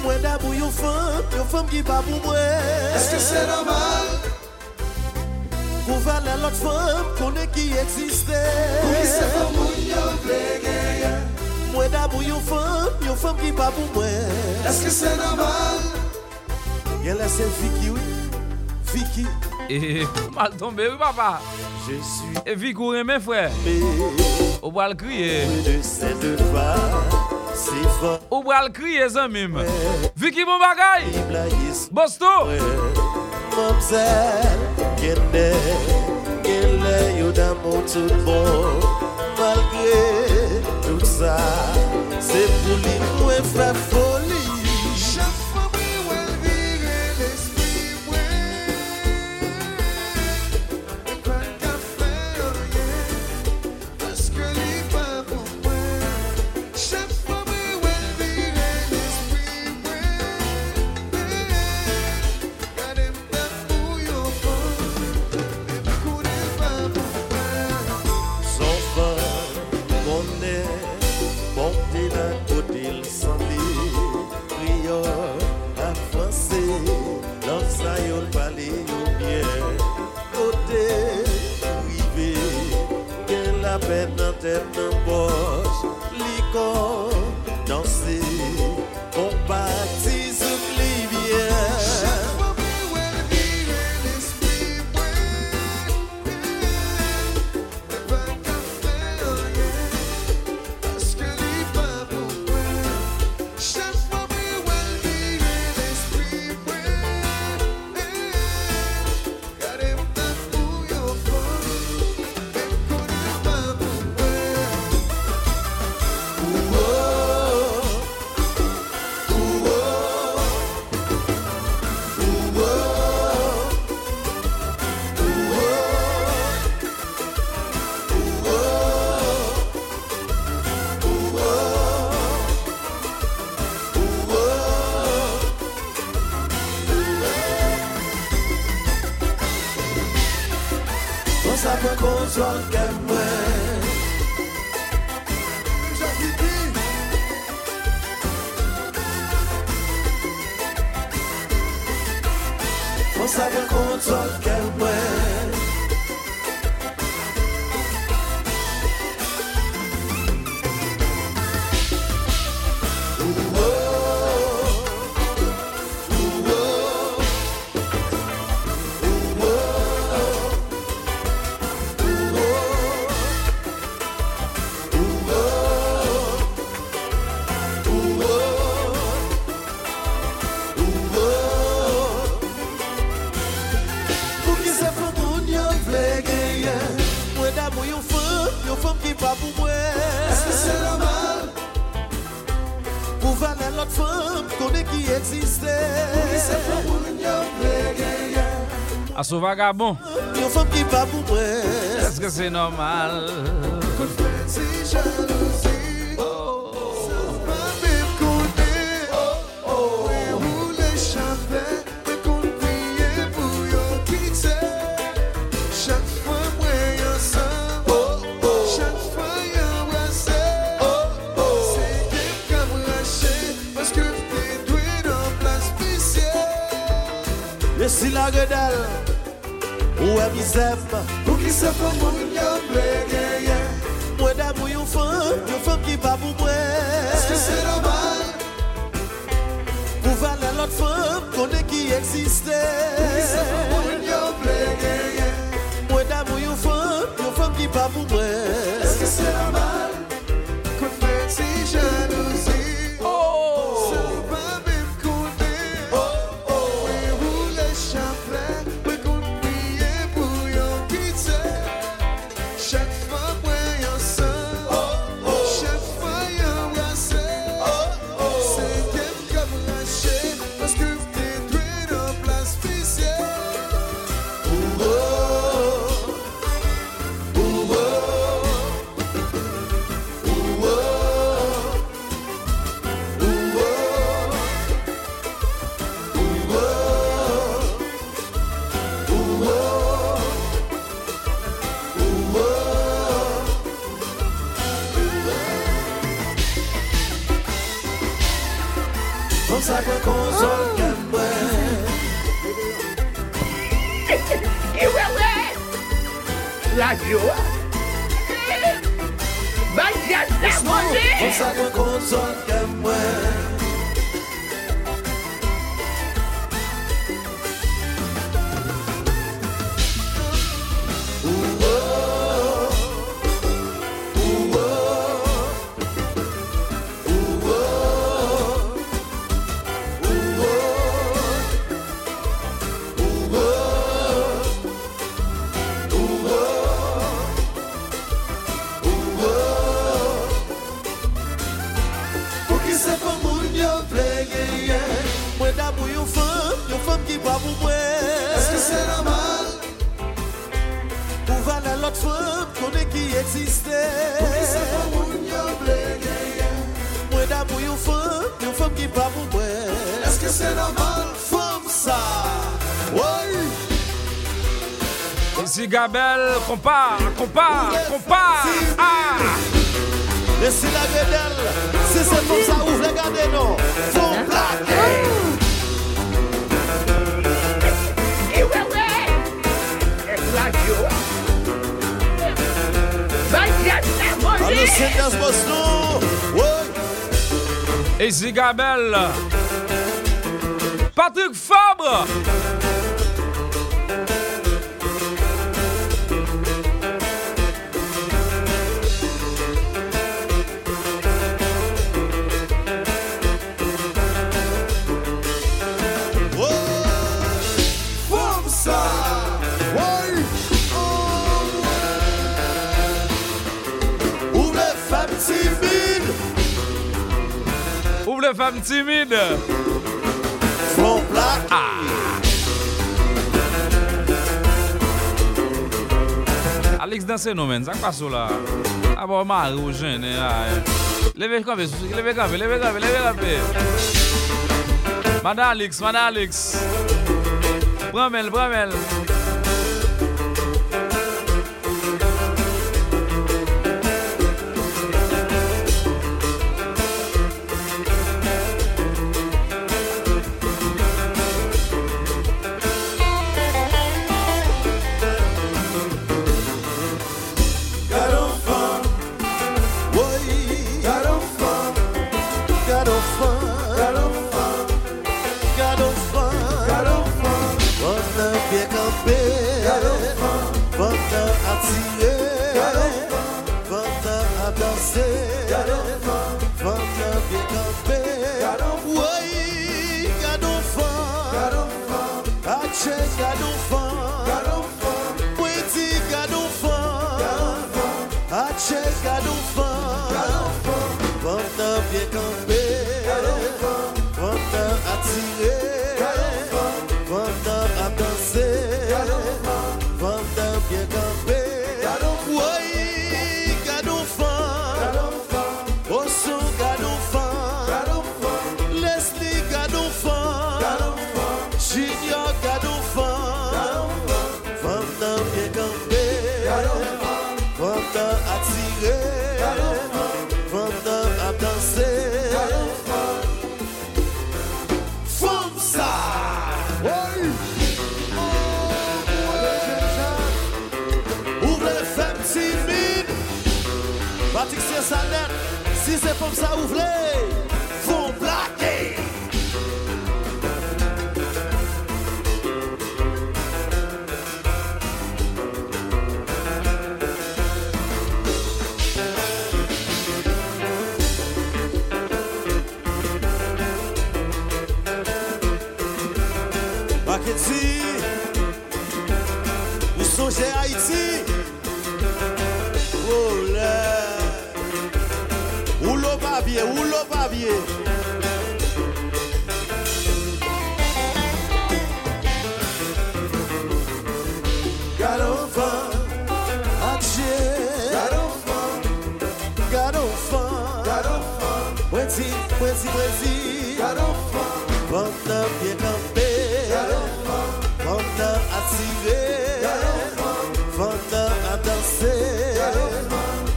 Mwen dabou yon fèm, yon fèm ki pa pou mwen Eske se normal? Kou valè lot fèm, konè ki eksiste Kou ki se fèm moun yon plege Mwen dabou yon fèm, yon fèm ki pa pou mwen Eske se normal? Yon lè se fiki wè, fiki E, mal tombe, oui papa. E vigoure men fwe. Ou bral kriye. Ou bral kriye zan mim. Viki bon bagay. Bosto. Mamzel, genè, genè yo dan moun tout bon. Malgre tout sa, se pou li mwen fra fo. tender bush licor. sou vagabon Yon fòm ki pa pou mwen Eske se normal? Kon fè si jalou zèm Pou ki se pou moun yon ble genye Mwen damou yon fèm, yon fèm ki pa pou mwen. Eske se normal? Pou valè lot fèm, konè ki eksiste. Konsakwe konsol kemwe Kiwewe Radio! Bajan la mouzi Konsakwe konsol kemwe la belle, compare, compare. Ah. Et si la vedelle, si c'est comme ça, ouvre, regardez, non. Son plaqué. Easy Gabel Patrick Fabre de femmes timides. Faut plaquer. Ah. Alex danse nou men, sak paso la. A bo ma ou jen, e a. Leve kape, leve kape, leve kape, leve kape. Mada Alex, mada Alex. Pramel, pramel. Pramel.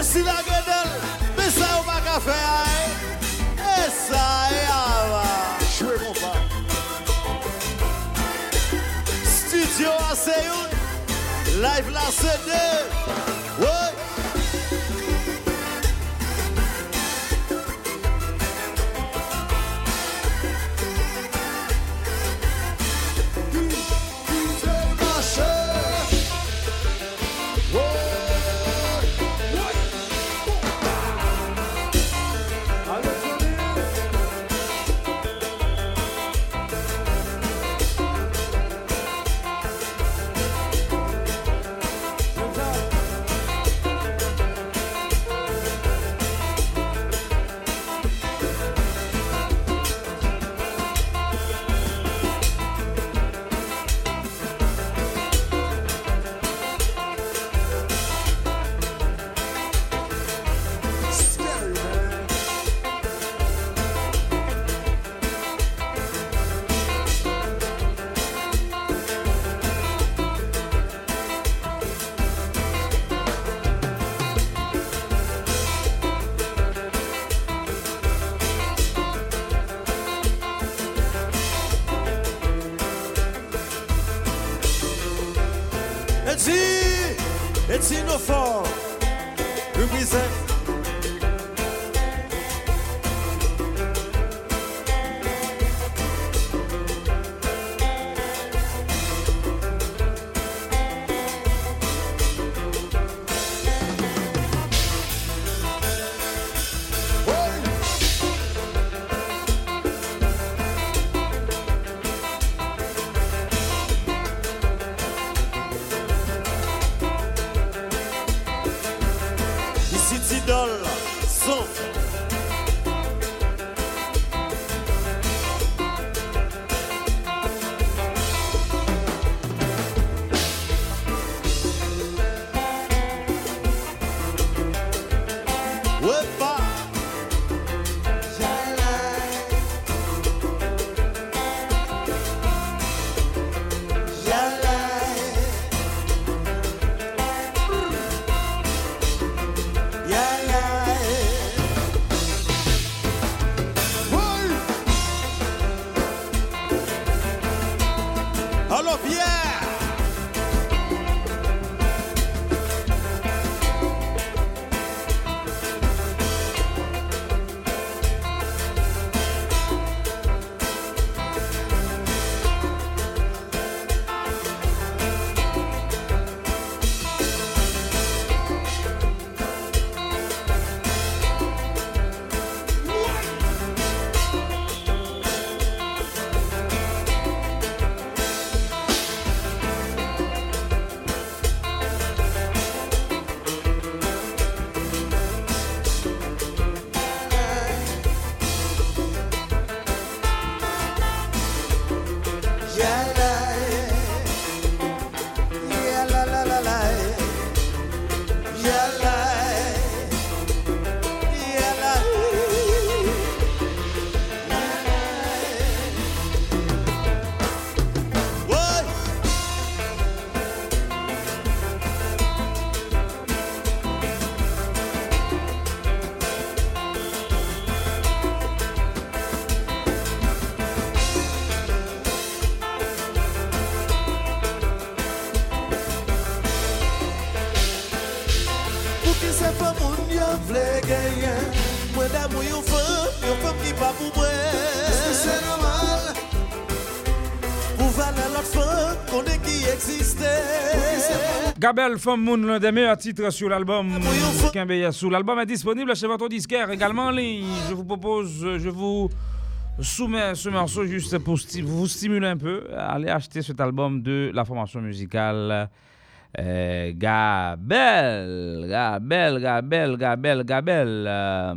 E si la gredel, me sa ou baka fe ae, e sa e ava. Chwe kon pa. Studio a se yon, live la se de. Gabel Femme Moon, l'un des meilleurs titres sur l'album. L'album est disponible chez votre disquaire, également en ligne. Je vous propose, je vous soumets ce morceau juste pour vous stimuler un peu. Allez acheter cet album de la formation musicale euh, Gabel. Gabel, Gabel, Gabel, Gabel. Euh,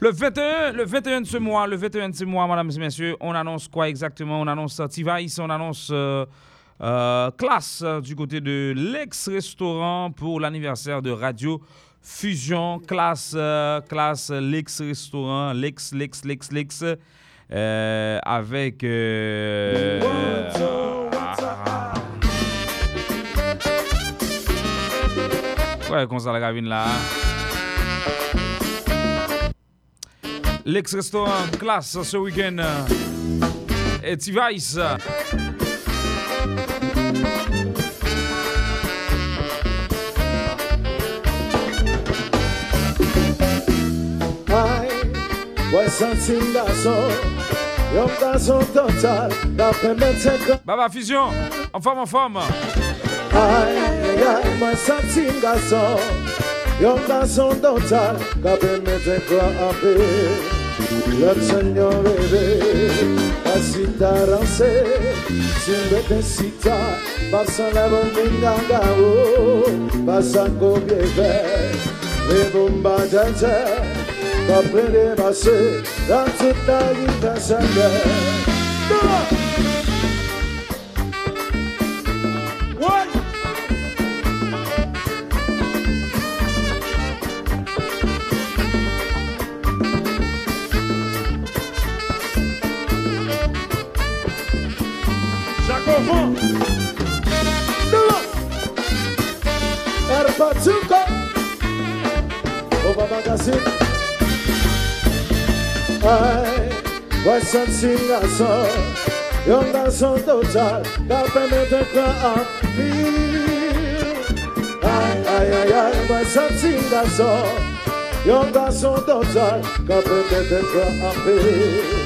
le 21, le 21 de ce mois, le 21 de ce mois, mesdames et messieurs, on annonce quoi exactement? On annonce T-Vice, on annonce euh, euh, classe euh, du côté de l'ex-restaurant pour l'anniversaire de Radio Fusion. Classe, euh, classe, l'ex-restaurant, l'ex, l'ex, l'ex, l'ex, euh, avec... euh, ah, Ouais, qu'on s'en la là. L'ex-restaurant classe ce week-end. Et T-Vice. Baba Fusion, en forme, en forme. Yon gason total Dapè men te ka apè Lòt senyon bebe Necesitarse Zinbetezitza Barzalaren dindan gau oh, Bazango biebe Lebun bat jantze Papere baze Dantzuta gintan zende Doa! Come on. Dulu. Erpatsuko. Oh, Baba Kassim. Ai, vai san singaso. Yonda son total. Da pemete ka apil. Ai, ai, ai, ai, vai san singaso. Yonda son total. Da pemete ka apil.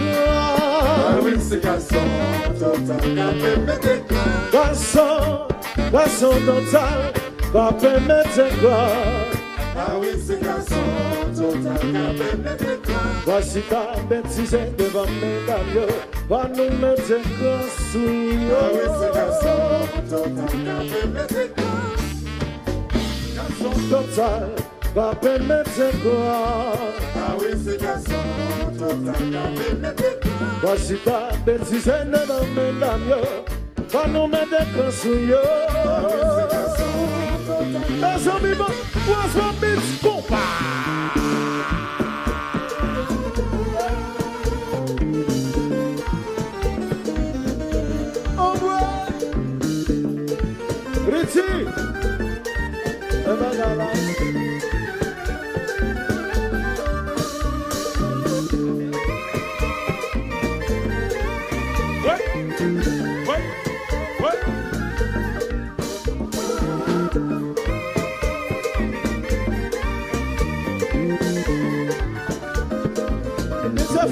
se gason total Ka peme de kwa Gason, gason total Ka peme de kwa Awe se gason total Ka peme de kwa Vasi ta betize devan men damyo Va nou men de kwa sou Awe se gason total Ka peme de kwa Gason total Ka pemete kwa Basi ta betize ne nan men dam yo Fa nou men de kansou yo E zan mi ban, waz wan bit kompa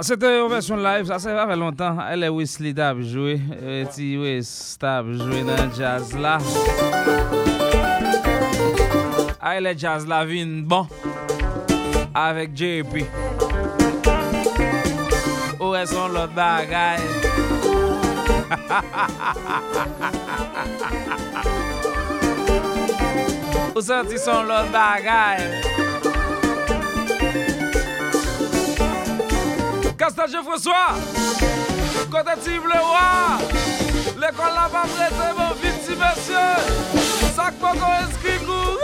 C'était une version live, ça ça fait longtemps. Elle est Wesley Dab joué, Et euh, T. West Dab joué dans le jazz là. Ah, elle est jazz la vine bon avec JP. Où est son l'autre bagaille? Ou senti son lot bagay Kastache François Kote ti blewa L'ekol la pa prete Mon vit ti besye Sak pa kon eskri kou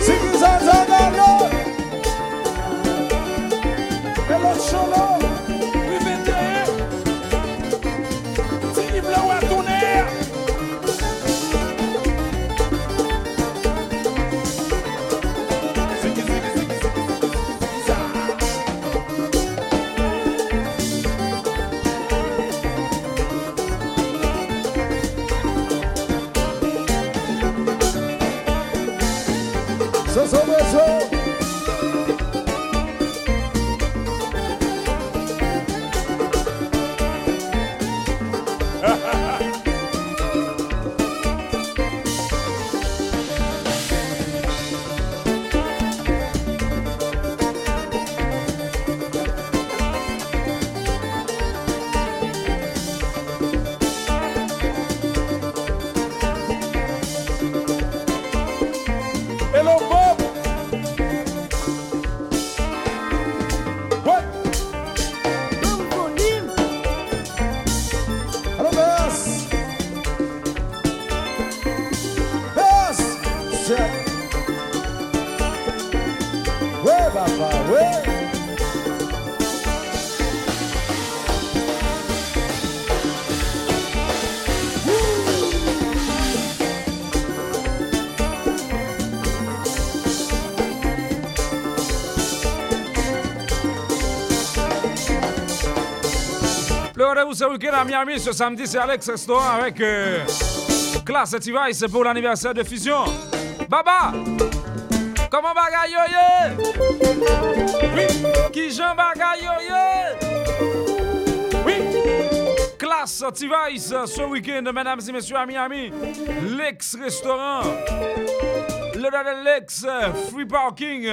Siki zan zan dan yo Pelot cholo Jesus. Rendez-vous ce week-end à Miami ce samedi, c'est Alex Restaurant avec euh, Classe et T-Vice pour l'anniversaire de Fusion. Baba! Comment bagaille? Oui! Qui Jean bagaille? Oui! Classe T-Vice ce week-end, mesdames et messieurs, à Miami. L'ex-restaurant. Le l'ex, free parking.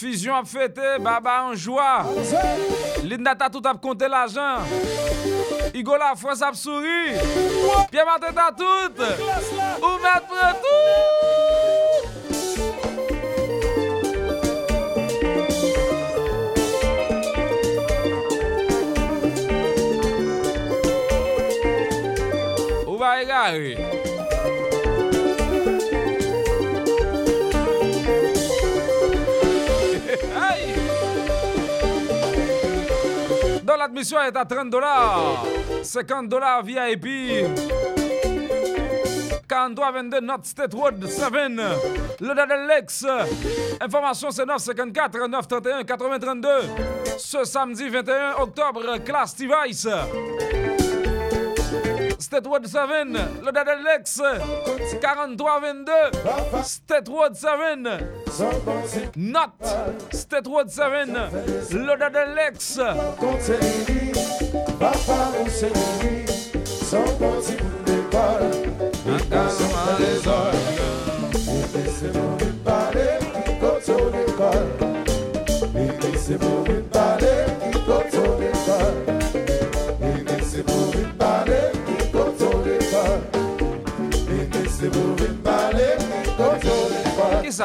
Fusion ap fete, baba an jwa. Linda Tatou tap konte l'ajan. Igo la Frans ap souri. Pye Martin Tatout. Ou met pre tout. Ou va e gare. L'admission est à 30 dollars. 50 dollars VIP. 43 22 North State Road 7. Le date de l'ex. Information c'est 954 931 8032. Ce samedi 21 octobre, classe. State Road 7, le date de l'ex. 43 22 State Road 7. Not, State Road 7, Loda de Lex. An kaman les organ, ou bese moun.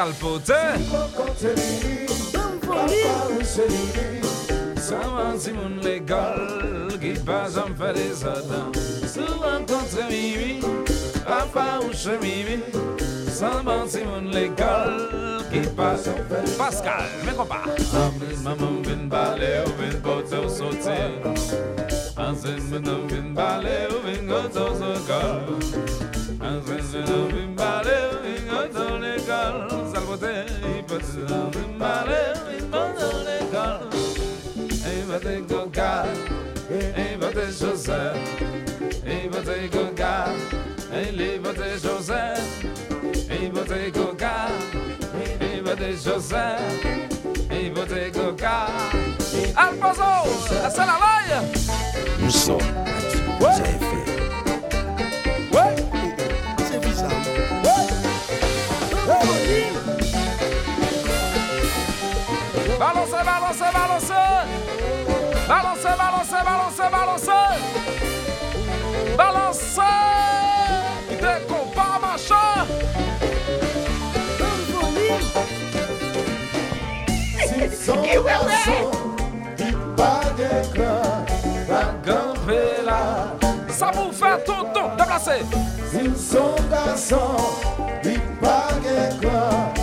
Le potin? Souvent si mon l'école qui passe en fait des adams. Souvent contre Mimi, papa ou chez Mimi Souvent si l'école qui passe en fait Pascal, mes copains. Maman vient parler ou porter au sortir Ancien maman vient parler ou maman vient José e vou colocar Alfonso, essa é a laia Um som, Zé Ferreira balanse, balanse, balanse, dè kon pa manche. Si son balanson, di pa dekran, la gampe la. Sa mou fè tonton, deplase. Si son gason, di pa dekran,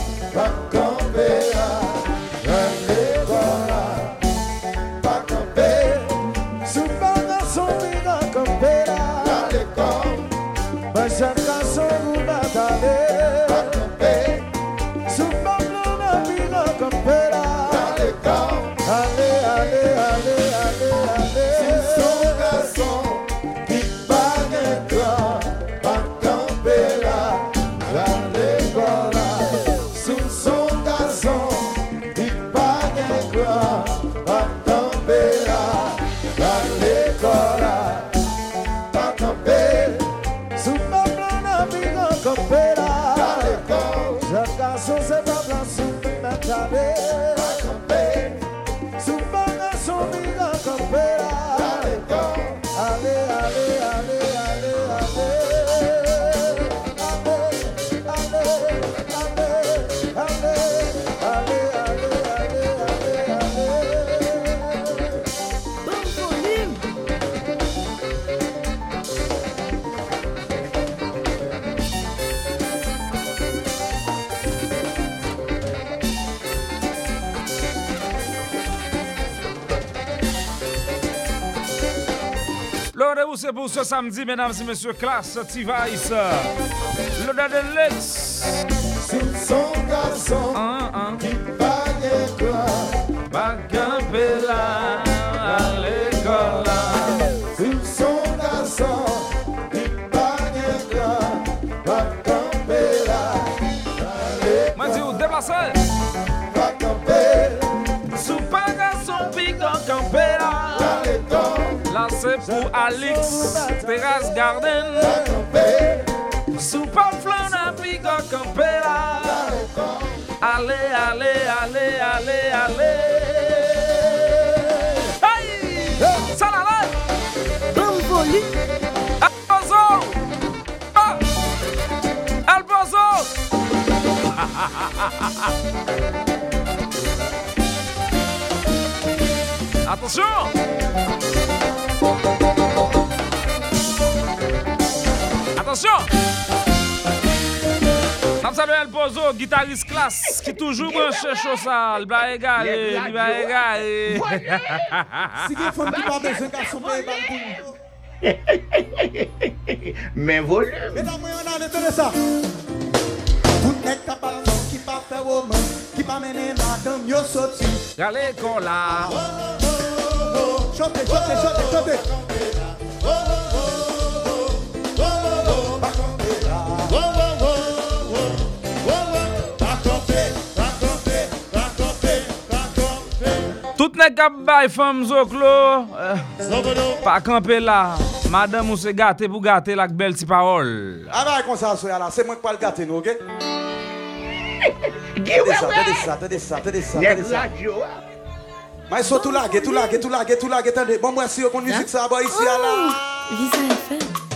cry. pour ce samedi, mesdames et messieurs, classe T-Vice. Le dada de l'ex. C'est son garçon ah, ah. qui pague quoi Bagampe là à l'école là. C'est son garçon qui pague quoi Bagampe là à l'école Moi, je vous déplace. Bagampe. Sous paga son pic en campé. Là c'est pour Alix, Terrace Garden. Sous pamphlet, na pico campera. Allez, allez, allez, allez, allez. Hey! Salalai! Bamboli! Albozo! Ah! Albozo! Ha! Attention Koto, gitaris klas, ki toujou manche chosal, bla e gare, li ba e gare. Si gen fon ki pa de jen ka soupe e bankou. Men volum. Medan mwen yon an etene sa. Kout nek ta balon, ki pa fe woman, ki pa mene madam yo soti. Gale kon la. Chote, chote, chote, chote. Tout ne kap bay fam zoklo, pa kampe la. Madame ou se gate pou gate lak bel ti parol. A bay e konsa soya la, se mwen kwa l gate nou, ok? Tede sa, tede sa, tede sa, tede sa. Nèk la jo a. May so tou lage, tou lage, tou lage, tou lage, tende. Bon mwen si yo kon müzik sa, boy, isi a la. Visa FM.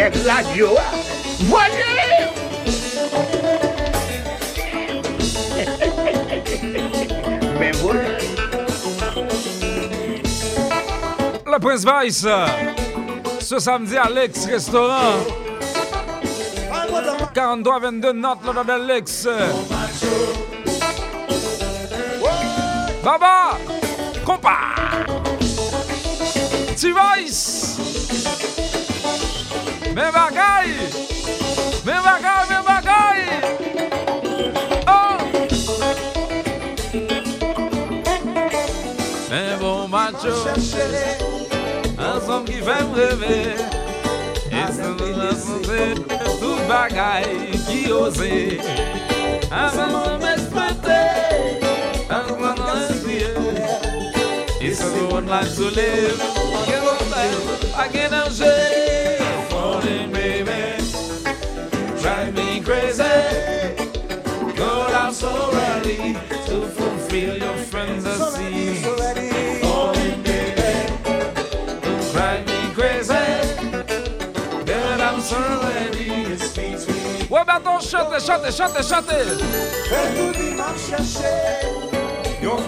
Dek radyo a. Voye! Ben bon. Le Prince Vice, ce samedi à l'ex restaurant. 43-22 North Lauderdale Lakes. Baba! Compa! T-Vice! Men bagay! Men bagay, men bagay! Oh! Men bon macho Ansom ki fèm revè E se nan asante Tout bagay ki ose Aman nan mespete Aman nan espriye E se nan la solev Ke bon fèm, a gen anje Falling, baby. Drive me crazy. Go down so early to fulfill your fantasy. Falling, baby. Don't drive me crazy. Girl, I'm so ready. It's between. Ouais, attends, chante, chante, chante, chante.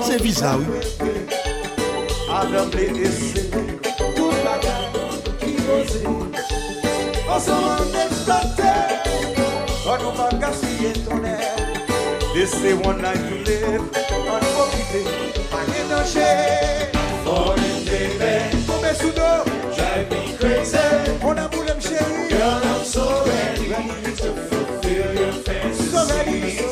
C'est visa, oui. Avec les essais, Anseman eksplante Kwa nou pa gaspye tonè This is one night to live An popite, an enanje Falling baby Kome sou do Drive me crazy. Mon amour lem chéri Girl I'm so ready To fulfill your fantasies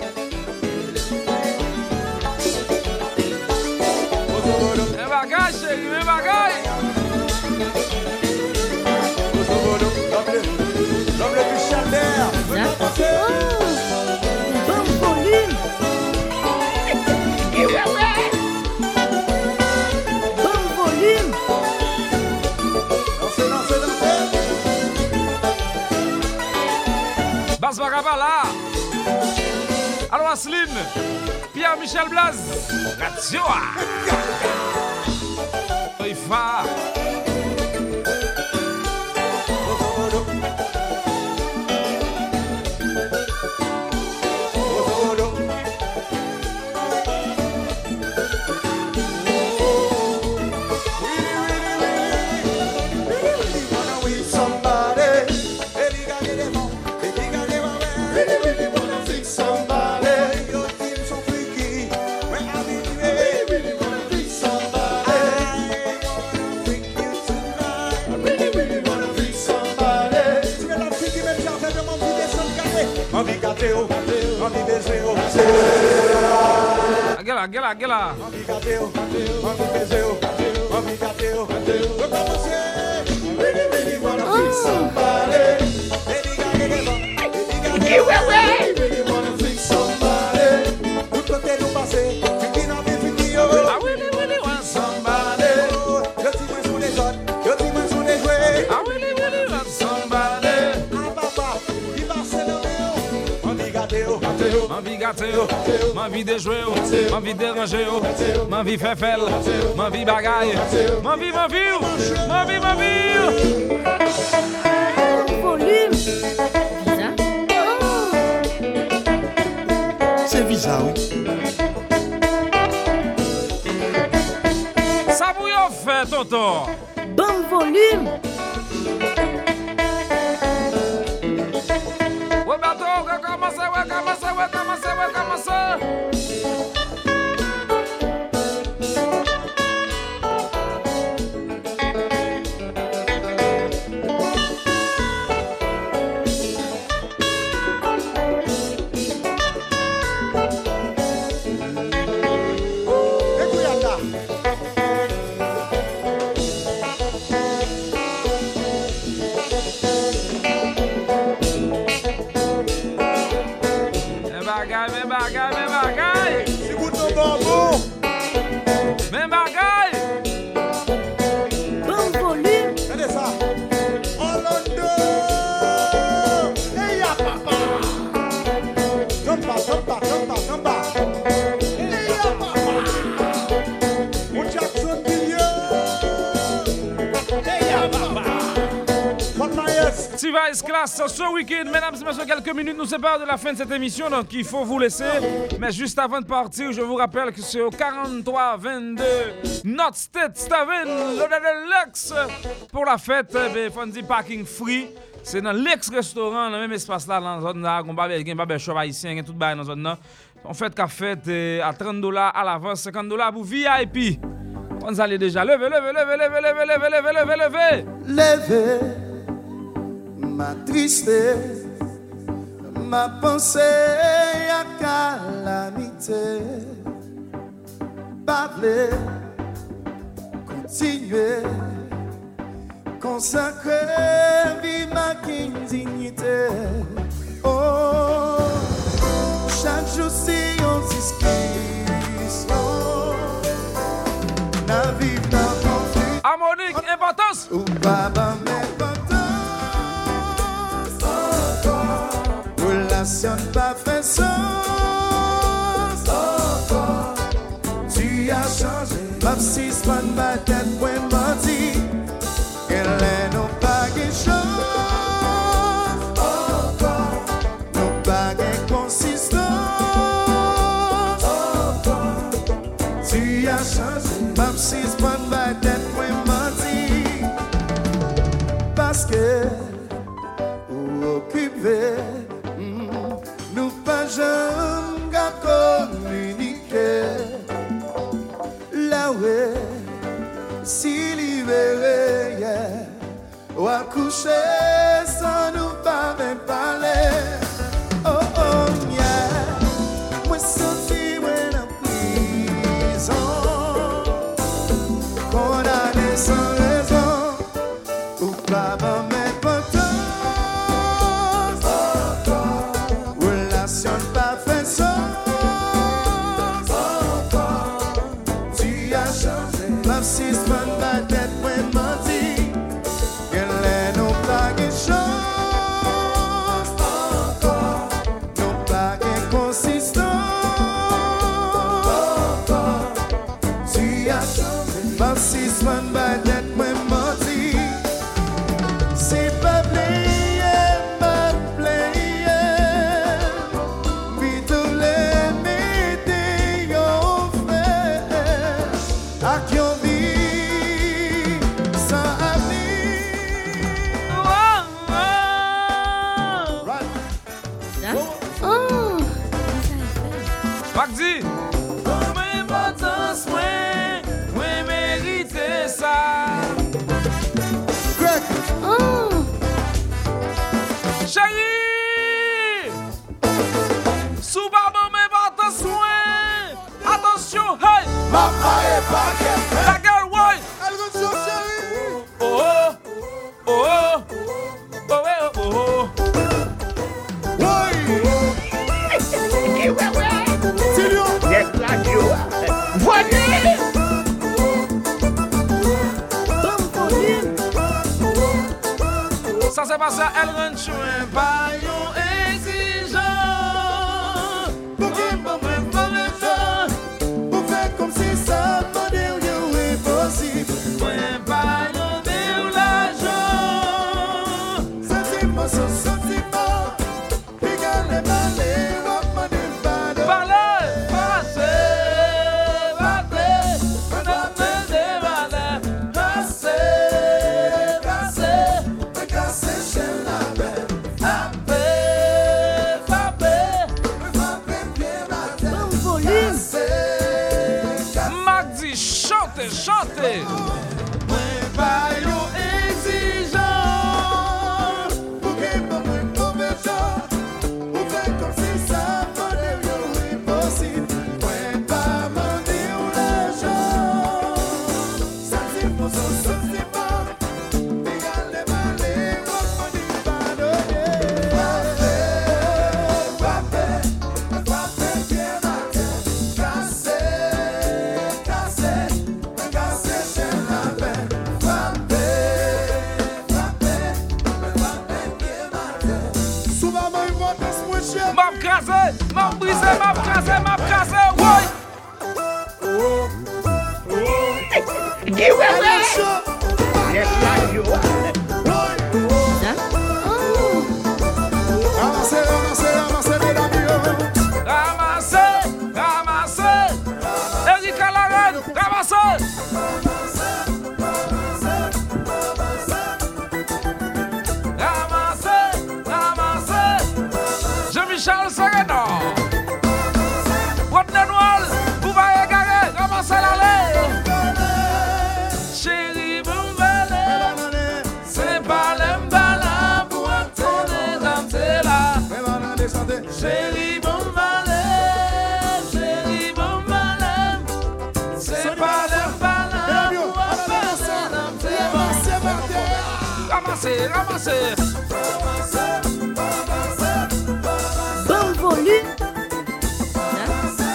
Bagay, chéri, men bagay! L'homme le venez. Bon volume. Dansez, dansez, levar. 了。Man vi fè fèl, man vi bagay Man vi, man vi ou, man vi, man vi ou Volume. Visa oh. Se visa ou Sa pou yo fè, tonton. Bon volume. sépare de la fin de cette émission, donc il faut vous laisser. Mais juste avant de partir, je vous rappelle que c'est au 4322 North State Staven, le Lux, pour la fête, eh ben, Fundy Parking Free. C'est dans l'ex-restaurant, dans le même espace là, dans la zone là, on babel, on babel, chou haïtien, tout bail dans la zone là. On fait qu'à fête eh, à 30 dollars à l'avance, 50 dollars pour VIP. On allez déjà. Levez, levez, levez, levez, levez, levez, levez, levez, levez. Levez ma tristesse Ma pensée à calamité. Parler, continuer, consacrer vie ma dignité. Oh, chaque jour si on discussion, la vie n'a pas Harmonique, importance. Ou baba, mais personne pas fait sens. Oh, oh, tu as changé. Même si c'est pas une bataille, say. tardes. é mal, é mal. balanse Bon volu. Ah.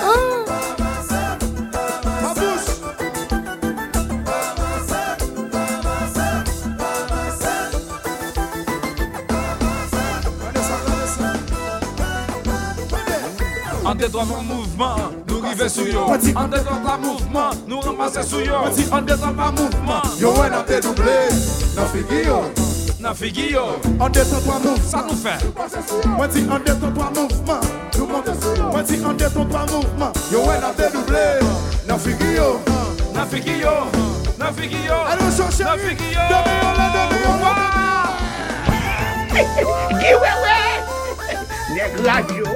An de dran an mouvman, nou rive sou yo. An de dran an mouvman, nou ramase sou yo. An de dran an mouvman, yo wè nan te double Nan figi yo nan figi yo An detan to a mouvman Sa nou fe Mwen ti an detan to a mouvman Mwen ti an detan to a mouvman Yo wè nan te double Nan figi yo Nan figi yo Nan figi yo Alon son chéri. Deme yo la deme yo la Giwe we Nèk radio.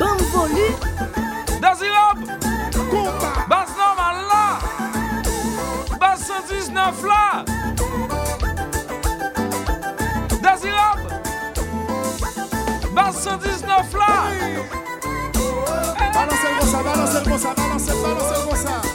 Bon volu Dazi rob Koumba Bas normal la Bas 119 la Fla Balanse l gosa, balanse l gosa, balanse l gosa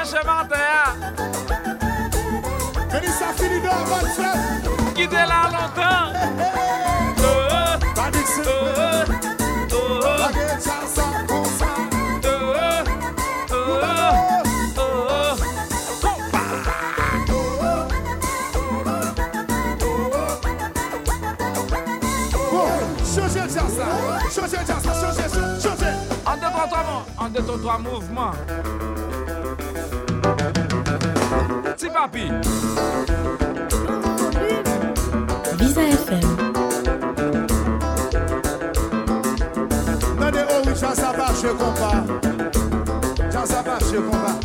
Va chercher menteur. Venez ça finit dans votre fête. Qui était là longtemps. Euh, Pas Dixon. euh, euh, La guerre, ça, ça, comme ça. euh, euh, euh. Bon, changez ça, ça. Changez ça, ça, changez, changez. En deux, trois, trois, mo- en deux, trois, trois mouvements. papi. Visa FM. Nan de ou, oh jan sa marche kompa. Jan sa marche kompa.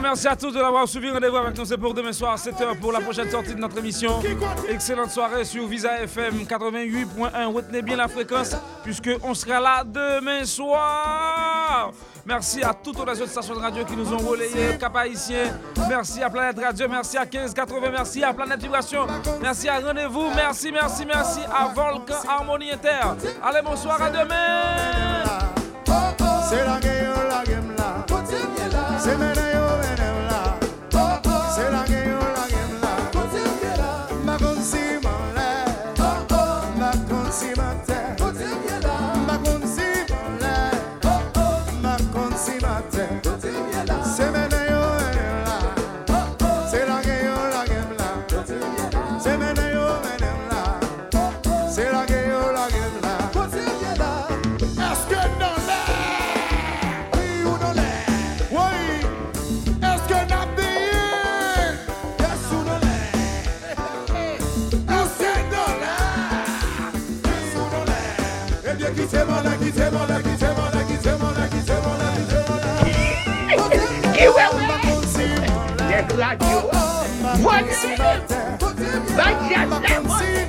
Merci à tous de l'avoir suivi. Rendez-vous avec nous c'est pour demain soir à 7h pour la prochaine sortie de notre émission. Excellente soirée sur Visa FM 88.1. Retenez bien la fréquence puisque on sera là demain soir. Merci à toutes les autres stations de radio qui nous ont relayés, Cap Merci à Planète Radio, merci à 1580, merci à Planète Vibration, merci à Rendez-vous, merci, merci, merci à Volcan Harmonie Inter. Allez, bonsoir, à demain. What? But just that one.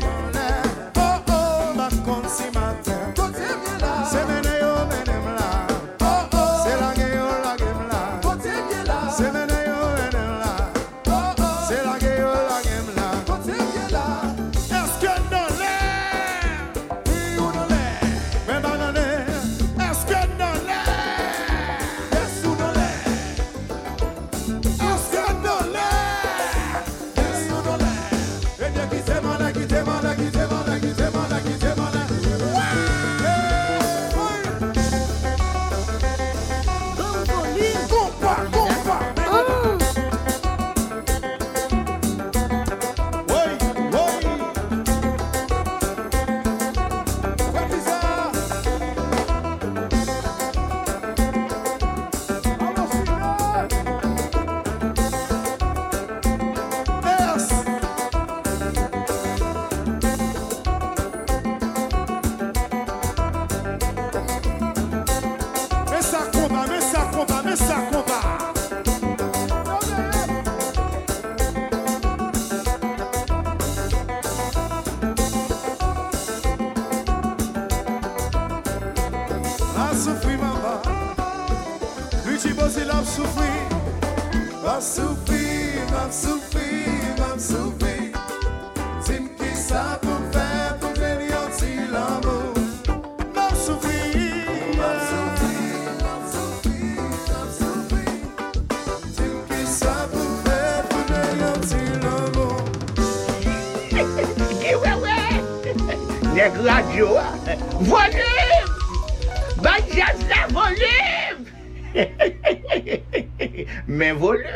voleur